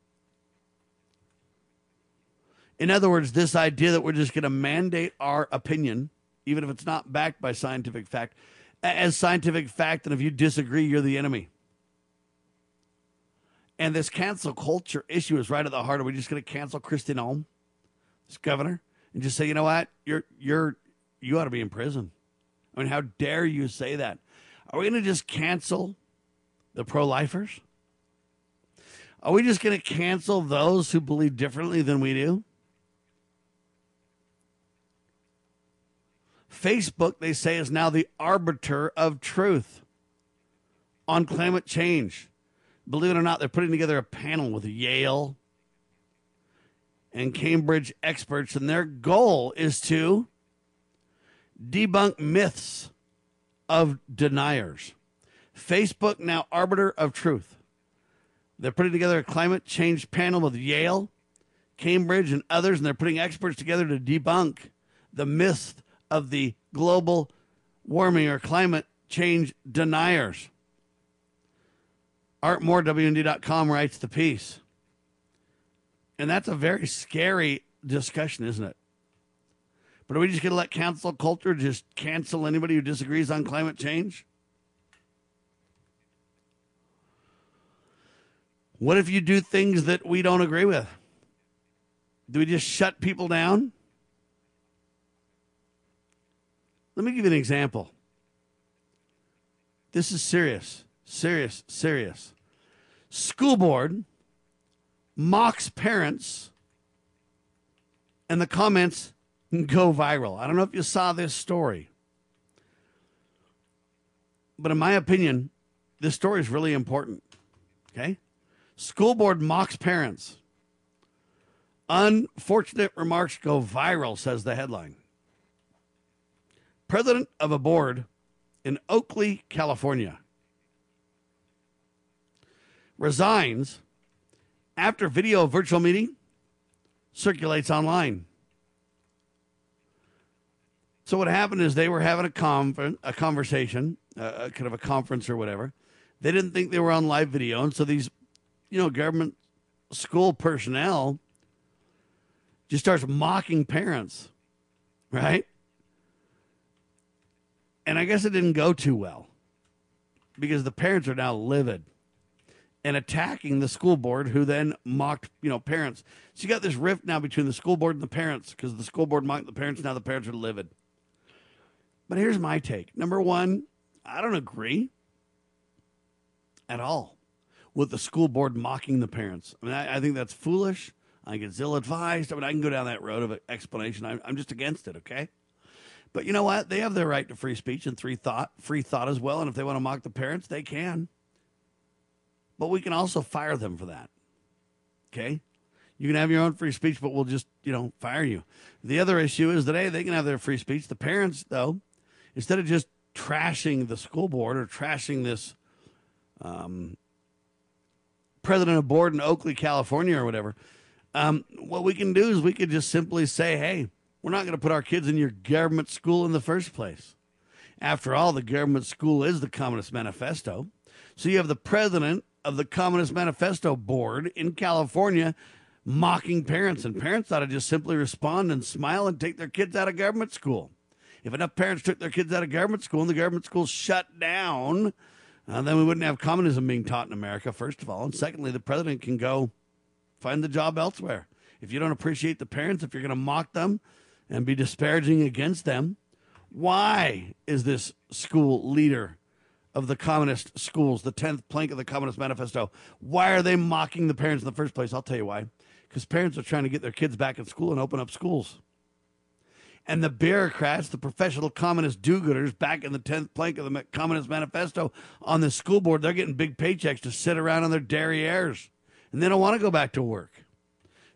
In other words, this idea that we're just going to mandate our opinion, even if it's not backed by scientific fact, as scientific fact, and if you disagree, you're the enemy. And this cancel culture issue is right at the heart. Are we just going to cancel Kristi Noem, this governor, and just say, you know what, you're you're you ought to be in prison? I mean, how dare you say that? Are we going to just cancel the pro lifers? Are we just going to cancel those who believe differently than we do? Facebook, they say, is now the arbiter of truth on climate change. Believe it or not, they're putting together a panel with Yale and Cambridge experts, and their goal is to debunk myths of deniers. Facebook, now arbiter of truth. They're putting together a climate change panel with Yale, Cambridge, and others, and they're putting experts together to debunk the myths of the global warming or climate change deniers. Art Moore, WND.com, writes the piece. And that's a very scary discussion, isn't it? But are we just going to let cancel culture just cancel anybody who disagrees on climate change? What if you do things that we don't agree with? Do we just shut people down? Let me give you an example. This is serious, serious, serious. School board mocks parents, and the comments go viral. I don't know if you saw this story, but in my opinion, this story is really important. Okay? School board mocks parents. Unfortunate remarks go viral, says the headline. President of a board in Oakley, California, resigns after video virtual meeting circulates online. So what happened is they were having a conference, a conversation, uh, kind of a conference or whatever. They didn't think they were on live video, and so these, you know, government school personnel just starts mocking parents, right? And I guess it didn't go too well because the parents are now livid and attacking the school board, who then mocked, you know, parents. So you got this rift now between the school board and the parents because the school board mocked the parents. Now the parents are livid. But here's my take. Number one, I don't agree at all with the school board mocking the parents. I mean, I, I think that's foolish. I get ill advised. I mean, I can go down that road of explanation. I'm, I'm just against it, okay? But you know what? They have their right to free speech and free thought, free thought as well. And if they want to mock the parents, they can. But we can also fire them for that. Okay? You can have your own free speech, but we'll just, you know, fire you. The other issue is that, hey, they can have their free speech. The parents, though, instead of just trashing the school board or trashing this um, president of board in Oakley, California, or whatever, um, what we can do is we could just simply say, hey, we're not going to put our kids in your government school in the first place. After all, the government school is the Communist Manifesto. So you have the president of the Communist Manifesto Board in California mocking parents, and parents ought to just simply respond and smile and take their kids out of government school. If enough parents took their kids out of government school and the government school shut down, uh, then we wouldn't have communism being taught in America, first of all. And secondly, the president can go find the job elsewhere. If you don't appreciate the parents, if you're going to mock them and be disparaging against them, why is this school leader of the communist schools, the 10th plank of the Communist Manifesto. Why are they mocking the parents in the first place? I'll tell you why. Because parents are trying to get their kids back in school and open up schools. And the bureaucrats, the professional communist do gooders back in the 10th plank of the Communist Manifesto on the school board, they're getting big paychecks to sit around on their derrieres. And they don't want to go back to work.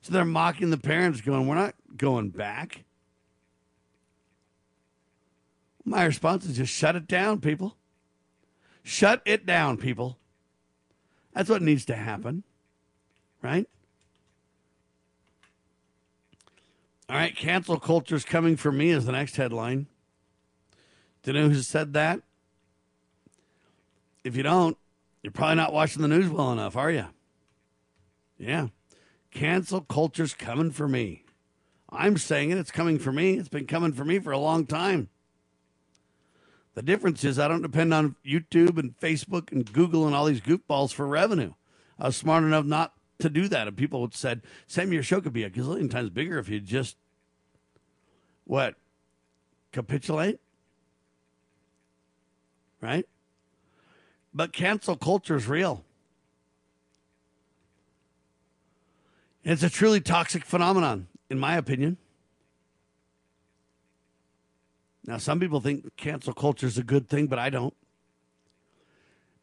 So they're mocking the parents, going, We're not going back. My response is just shut it down, people. Shut it down, people. That's what needs to happen, right? All right, cancel culture's coming for me is the next headline. Do you know who said that? If you don't, you're probably not watching the news well enough, are you? Yeah. Cancel culture's coming for me. I'm saying it, it's coming for me. It's been coming for me for a long time. The difference is I don't depend on YouTube and Facebook and Google and all these goofballs for revenue. I was smart enough not to do that. And people said, Sam, your show could be a gazillion times bigger if you just, what, capitulate? Right? But cancel culture is real. It's a truly toxic phenomenon, in my opinion. Now, some people think cancel culture is a good thing, but I don't.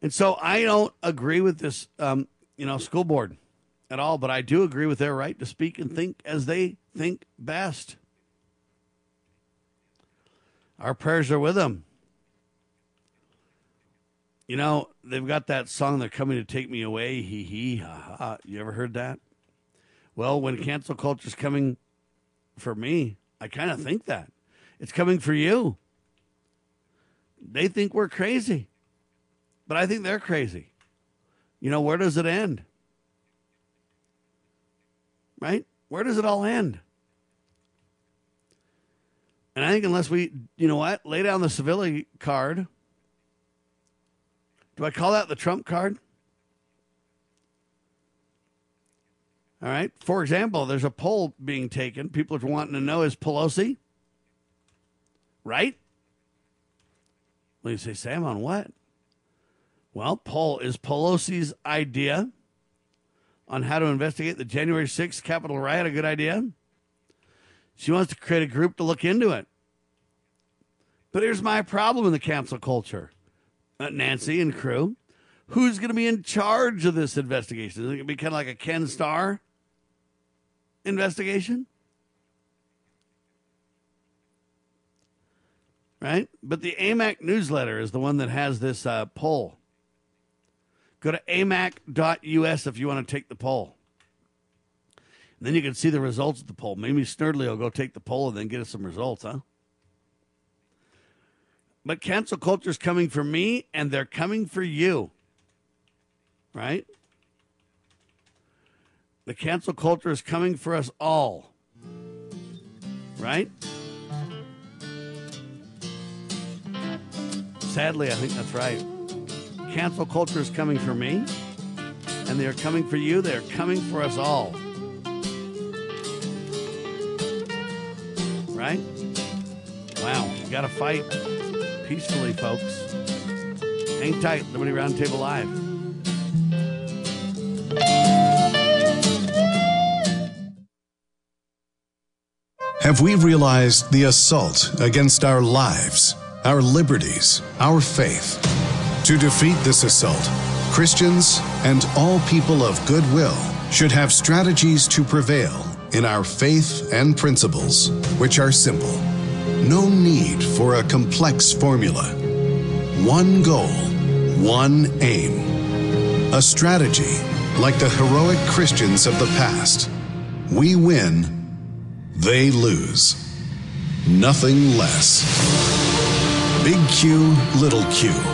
And so I don't agree with this, um, you know, school board at all, but I do agree with their right to speak and think as they think best. Our prayers are with them. You know, they've got that song, They're Coming to Take Me Away, hee hee, ha ha. You ever heard that? Well, when cancel culture is coming for me, I kind of think that. It's coming for you. They think we're crazy, but I think they're crazy. You know, where does it end? Right? Where does it all end? And I think unless we, you know what, lay down the civility card. Do I call that the Trump card? All right. For example, there's a poll being taken. People are wanting to know is Pelosi right? Well, you say, Sam, on what? Well, poll is Pelosi's idea on how to investigate the January 6th Capitol riot a good idea? She wants to create a group to look into it. But here's my problem in the cancel culture uh, Nancy and crew. Who's going to be in charge of this investigation? Is it going to be kind of like a Ken Starr investigation? right? But the AMAC newsletter is the one that has this uh, poll. Go to amac.us if you want to take the poll. And then you can see the results of the poll. Maybe Snerdley will go take the poll and then get us some results, huh? But cancel culture is coming for me, and they're coming for you, right? The cancel culture is coming for us all, right? Sadly, I think that's right. Cancel culture is coming for me, and they are coming for you. They are coming for us all. Right? Wow. You got to fight peacefully, folks. Hang tight. Liberty Roundtable Live. Have we realized the assault against our lives? our liberties, our faith. To defeat this assault, Christians and all people of goodwill should have strategies to prevail in our faith and principles, which are simple. No need for a complex formula. One goal, one aim. A strategy like the heroic Christians of the past. We win, they lose. Nothing less. Big Q, Little Q.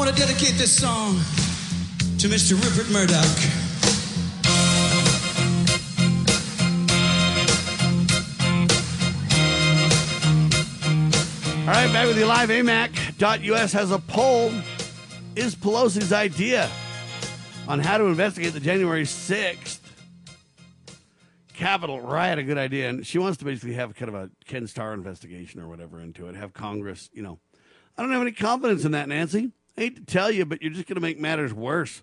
to dedicate this song to Mr. Rupert Murdoch. All right, back with you live. AMAC.us has a poll. Is Pelosi's idea on how to investigate the January 6th Capitol riot a good idea, and she wants to basically have kind of a Ken Starr investigation or whatever into it. Have Congress, you know. I don't have any confidence in that, Nancy. I hate to tell you, but you're just going to make matters worse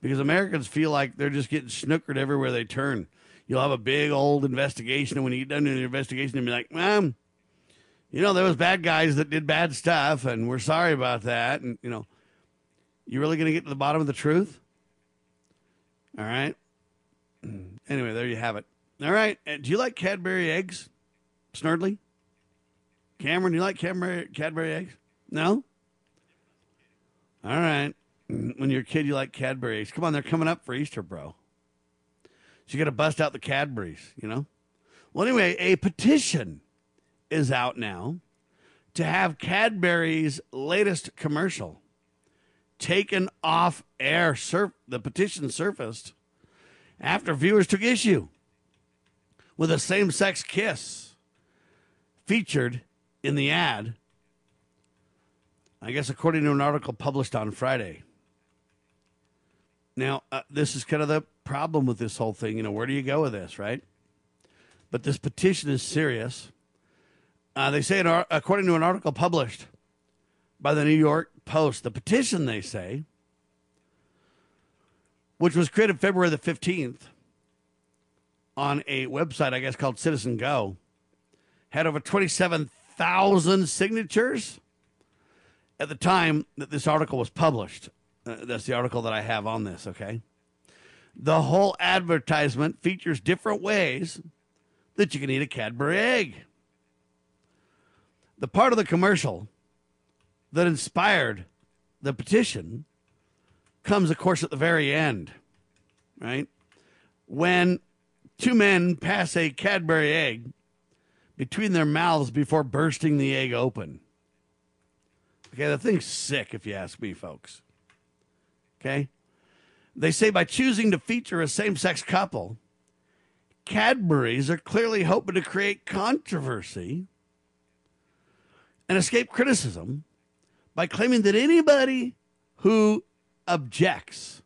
because Americans feel like they're just getting snookered everywhere they turn. You'll have a big old investigation, and when you get done with the investigation, you'll be like, "Mom, you know, there was bad guys that did bad stuff, and we're sorry about that." And you know, you really going to get to the bottom of the truth? All right. Anyway, there you have it. All right. Uh, Do you like Cadbury eggs, Snerdley? Cameron, do you like Cadbury, Cadbury eggs? No? All right. When you're a kid, you like Cadbury's. Come on, they're coming up for Easter, bro. So you got to bust out the Cadburys, you know? Well, anyway, a petition is out now to have Cadbury's latest commercial taken off air. Sur- the petition surfaced after viewers took issue with a same sex kiss featured in the ad. I guess, according to an article published on Friday. Now, uh, this is kind of the problem with this whole thing. You know, where do you go with this, right? But this petition is serious. Uh, they say, according to an article published by the New York Post, the petition, they say, which was created February the 15th on a website, I guess, called Citizen Go, had over 27,000 signatures at the time that this article was published. Uh, that's the article that I have on this, okay? The whole advertisement features different ways that you can eat a Cadbury egg. The part of the commercial that inspired the petition comes, of course, at the very end, right? When two men pass a Cadbury egg between their mouths before bursting the egg open. Okay, the thing's sick, if you ask me, folks. Okay? They say by choosing to feature a same sex couple, Cadbury's are clearly hoping to create controversy and escape criticism by claiming that anybody who objects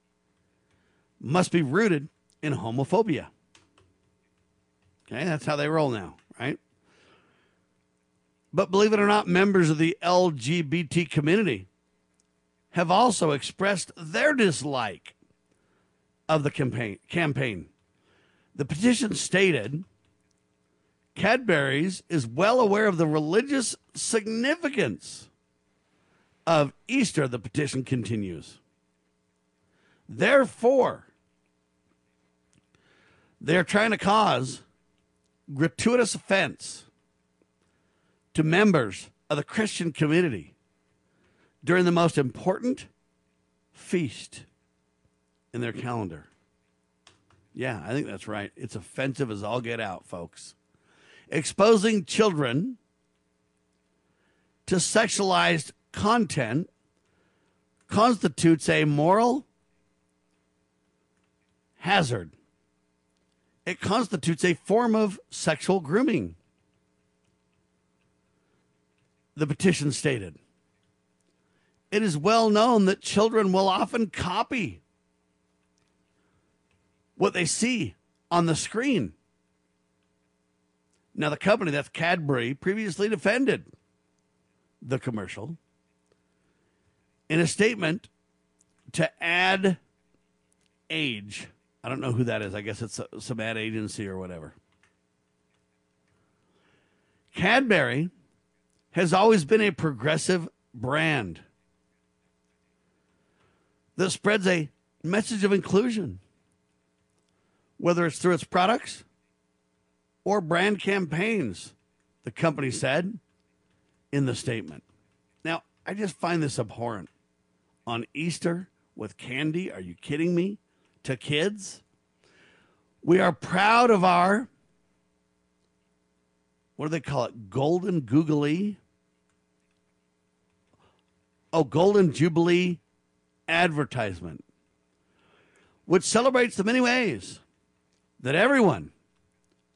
must be rooted in homophobia. Okay, that's how they roll now, right? But believe it or not, members of the LGBT community have also expressed their dislike of the campaign. campaign. The petition stated Cadbury's is well aware of the religious significance of Easter, the petition continues. Therefore, they're trying to cause gratuitous offense to members of the Christian community during the most important feast in their calendar. Yeah, I think that's right. It's offensive as all get out, folks. Exposing children to sexualized content constitutes a moral hazard. It constitutes a form of sexual grooming. The petition stated. It is well known that children will often copy what they see on the screen. Now, the company that's Cadbury previously defended the commercial in a statement to Ad Age. I don't know who that is. I guess it's uh, some ad agency or whatever. Cadbury has always been a progressive brand that spreads a message of inclusion, whether it's through its products or brand campaigns, the company said in the statement. Now, I just find this abhorrent. On Easter with candy, are you kidding me? To kids? We are proud of our, what do they call it? Golden Googly? Oh, Golden Jubilee advertisement, which celebrates the many ways that everyone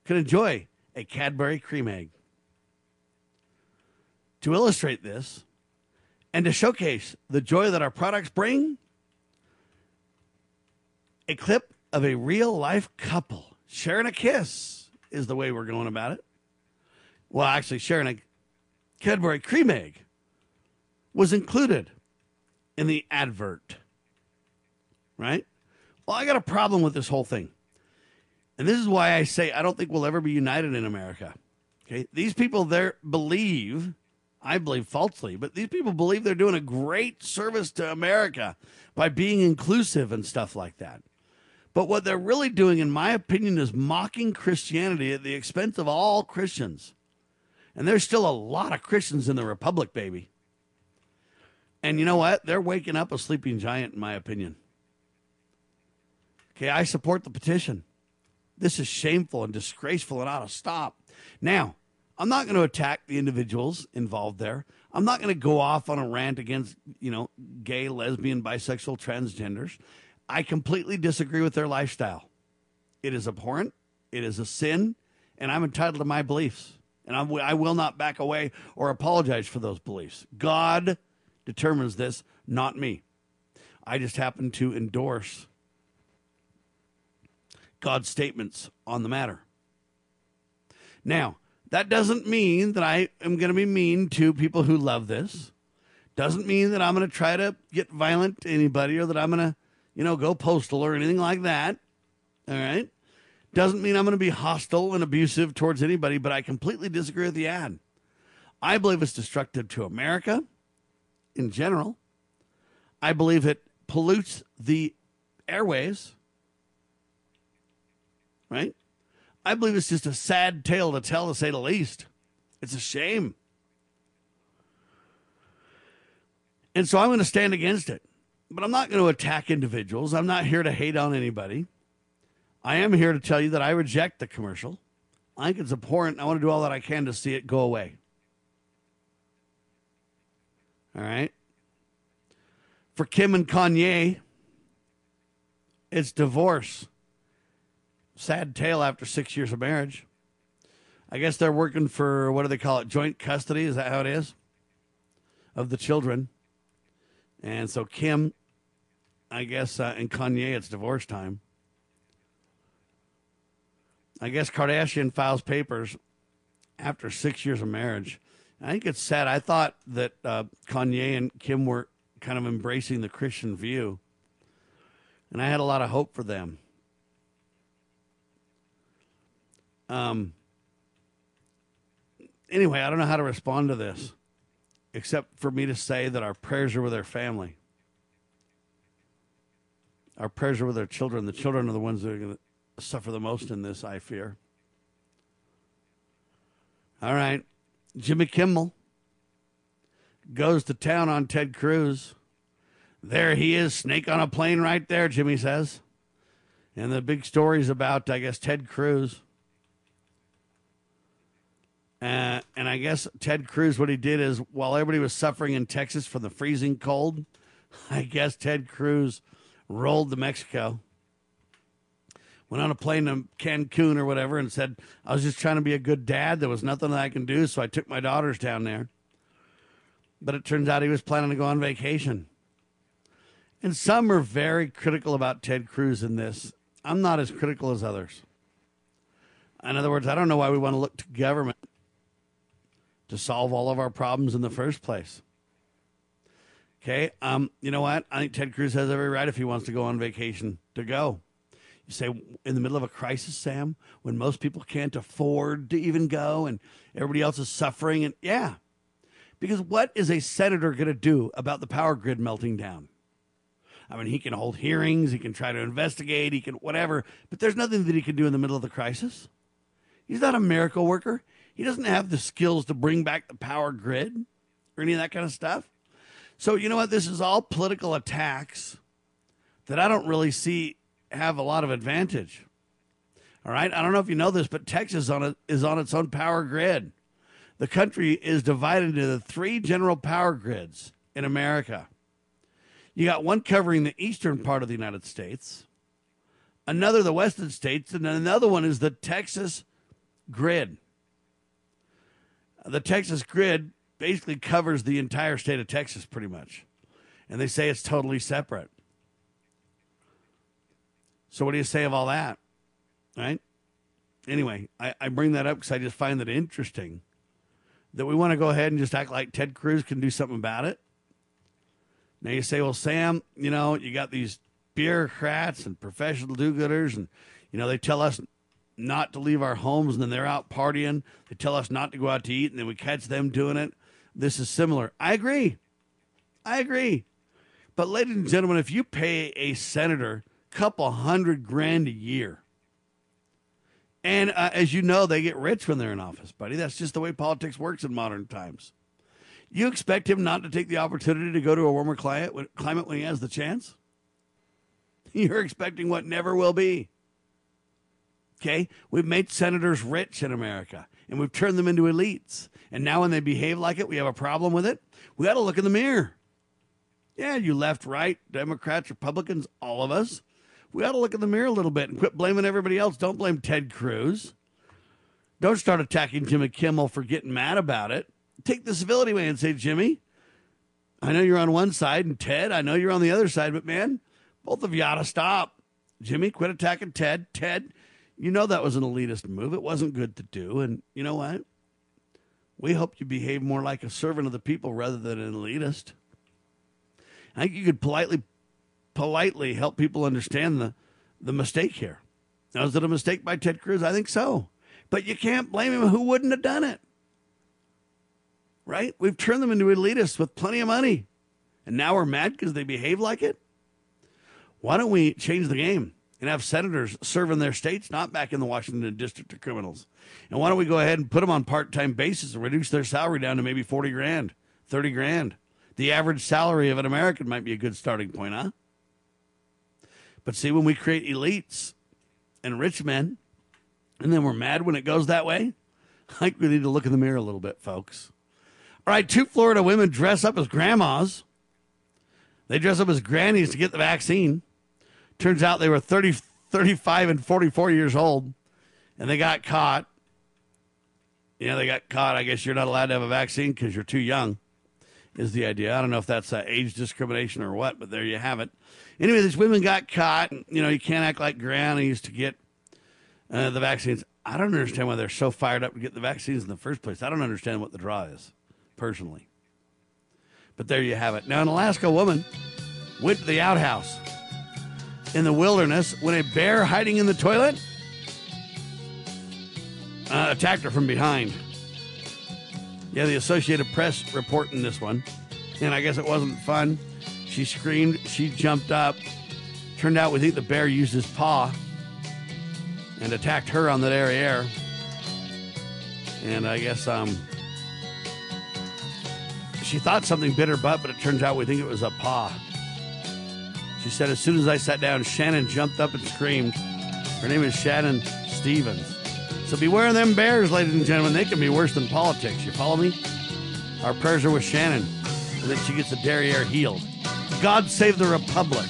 can enjoy a Cadbury cream egg. To illustrate this and to showcase the joy that our products bring, a clip of a real life couple sharing a kiss is the way we're going about it. Well, actually, sharing a Cadbury cream egg was included in the advert. Right? Well, I got a problem with this whole thing. And this is why I say I don't think we'll ever be united in America. Okay? These people there believe, I believe falsely, but these people believe they're doing a great service to America by being inclusive and stuff like that. But what they're really doing, in my opinion, is mocking Christianity at the expense of all Christians. And there's still a lot of Christians in the Republic, baby. And you know what? They're waking up a sleeping giant, in my opinion. Okay, I support the petition. This is shameful and disgraceful and ought to stop. Now, I'm not going to attack the individuals involved there. I'm not going to go off on a rant against, you know, gay, lesbian, bisexual, transgenders. I completely disagree with their lifestyle. It is abhorrent, it is a sin, and I'm entitled to my beliefs. And I'm, I will not back away or apologize for those beliefs. God determines this, not me. I just happen to endorse God's statements on the matter. Now, that doesn't mean that I am going to be mean to people who love this. Doesn't mean that I'm going to try to get violent to anybody or that I'm going to, you know, go postal or anything like that. All right. Doesn't mean I'm going to be hostile and abusive towards anybody, but I completely disagree with the ad. I believe it's destructive to America in general. I believe it pollutes the airways right? I believe it's just a sad tale to tell, to say the least. It's a shame. And so I'm going to stand against it. But I'm not going to attack individuals. I'm not here to hate on anybody. I am here to tell you that I reject the commercial. I think it's abhorrent. I want to do all that I can to see it go away. All right. For Kim and Kanye, it's divorce sad tale after six years of marriage. I guess they're working for what do they call it? Joint custody. Is that how it is? Of the children. And so Kim, I guess, uh, and Kanye, it's divorce time. I guess Kardashian files papers after six years of marriage. I think it's sad. I thought that uh, Kanye and Kim were kind of embracing the Christian view, and I had a lot of hope for them. Um, anyway, I don't know how to respond to this except for me to say that our prayers are with their family. Our prayers are with their children. The children are the ones that are going to suffer the most in this, I fear. All right. Jimmy Kimmel goes to town on Ted Cruz. There he is, snake on a plane right there, Jimmy says. And the big story is about, I guess, Ted Cruz. Uh, and I guess Ted Cruz, what he did is while everybody was suffering in Texas from the freezing cold, I guess Ted Cruz rolled to Mexico, went on a plane to Cancun or whatever, and said, I was just trying to be a good dad. There was nothing that I can do, so I took my daughters down there. But it turns out he was planning to go on vacation. And some are very critical about Ted Cruz in this. I'm not as critical as others. In other words, I don't know why we want to look to government to solve all of our problems in the first place. Okay, um, you know what? I think Ted Cruz has every right if he wants to go on vacation to go. You say in the middle of a crisis, Sam, when most people can't afford to even go and everybody else is suffering, and yeah, because what is a senator going to do about the power grid melting down? I mean, he can hold hearings, he can try to investigate, he can whatever, but there's nothing that he can do in the middle of the crisis. He's not a miracle worker. He doesn't have the skills to bring back the power grid or any of that kind of stuff. So, you know what? This is all political attacks that I don't really see have a lot of advantage. All right. I don't know if you know this, but Texas on a, is on its own power grid. The country is divided into three general power grids in America. You got one covering the eastern part of the United States, another the western states, and then another one is the Texas grid the Texas grid basically covers the entire state of Texas pretty much. And they say it's totally separate. So what do you say of all that? Right? Anyway, I, I bring that up because I just find that interesting that we want to go ahead and just act like Ted Cruz can do something about it. Now you say, well, Sam, you know, you got these bureaucrats and professional do-gooders, and you know they tell us not to leave our homes, and then they're out partying. They tell us not to go out to eat, and then we catch them doing it. This is similar. I agree. I agree. But ladies and gentlemen, if you pay a senator couple hundred grand a year, and uh, as you know, they get rich when they're in office, buddy. That's just the way politics works in modern times. You expect him not to take the opportunity to go to a warmer climate, climate when he has the chance? You're expecting what never will be. Okay? We've made senators rich in America and we've turned them into elites. And now when they behave like it, we have a problem with it. We got to look in the mirror. Yeah, you left, right, Democrats, Republicans, all of us. We got to look in the mirror a little bit and quit blaming everybody else. Don't blame Ted Cruz. Don't start attacking Jimmy Kimmel for getting mad about it take the civility way and say, Jimmy, I know you're on one side, and Ted, I know you're on the other side, but man, both of you ought to stop. Jimmy, quit attacking Ted. Ted, you know that was an elitist move. It wasn't good to do. And you know what? We hope you behave more like a servant of the people rather than an elitist. I think you could politely politely help people understand the, the mistake here. Now, is it a mistake by Ted Cruz? I think so. But you can't blame him who wouldn't have done it right? We've turned them into elitists with plenty of money. And now we're mad because they behave like it? Why don't we change the game and have senators serve in their states, not back in the Washington District of Criminals? And why don't we go ahead and put them on part time basis and reduce their salary down to maybe 40 grand, 30 grand? The average salary of an American might be a good starting point, huh? But see, when we create elites and rich men, and then we're mad when it goes that way, I think we need to look in the mirror a little bit, folks. All right, two Florida women dress up as grandmas. They dress up as grannies to get the vaccine. Turns out they were 30, 35 and 44 years old, and they got caught. Yeah, they got caught. I guess you're not allowed to have a vaccine because you're too young, is the idea. I don't know if that's uh, age discrimination or what, but there you have it. Anyway, these women got caught. And, You know, you can't act like grannies to get uh, the vaccines. I don't understand why they're so fired up to get the vaccines in the first place. I don't understand what the draw is personally. But there you have it. Now, an Alaska woman went to the outhouse in the wilderness when a bear hiding in the toilet uh, attacked her from behind. Yeah, the Associated Press reporting this one. And I guess it wasn't fun. She screamed, she jumped up. Turned out we think the bear used his paw and attacked her on the derriere. And I guess um, she thought something bit her butt, but it turns out we think it was a paw. She said, as soon as I sat down, Shannon jumped up and screamed. Her name is Shannon Stevens. So beware of them bears, ladies and gentlemen. They can be worse than politics. You follow me? Our prayers are with Shannon, and that she gets the derriere healed. God save the Republic.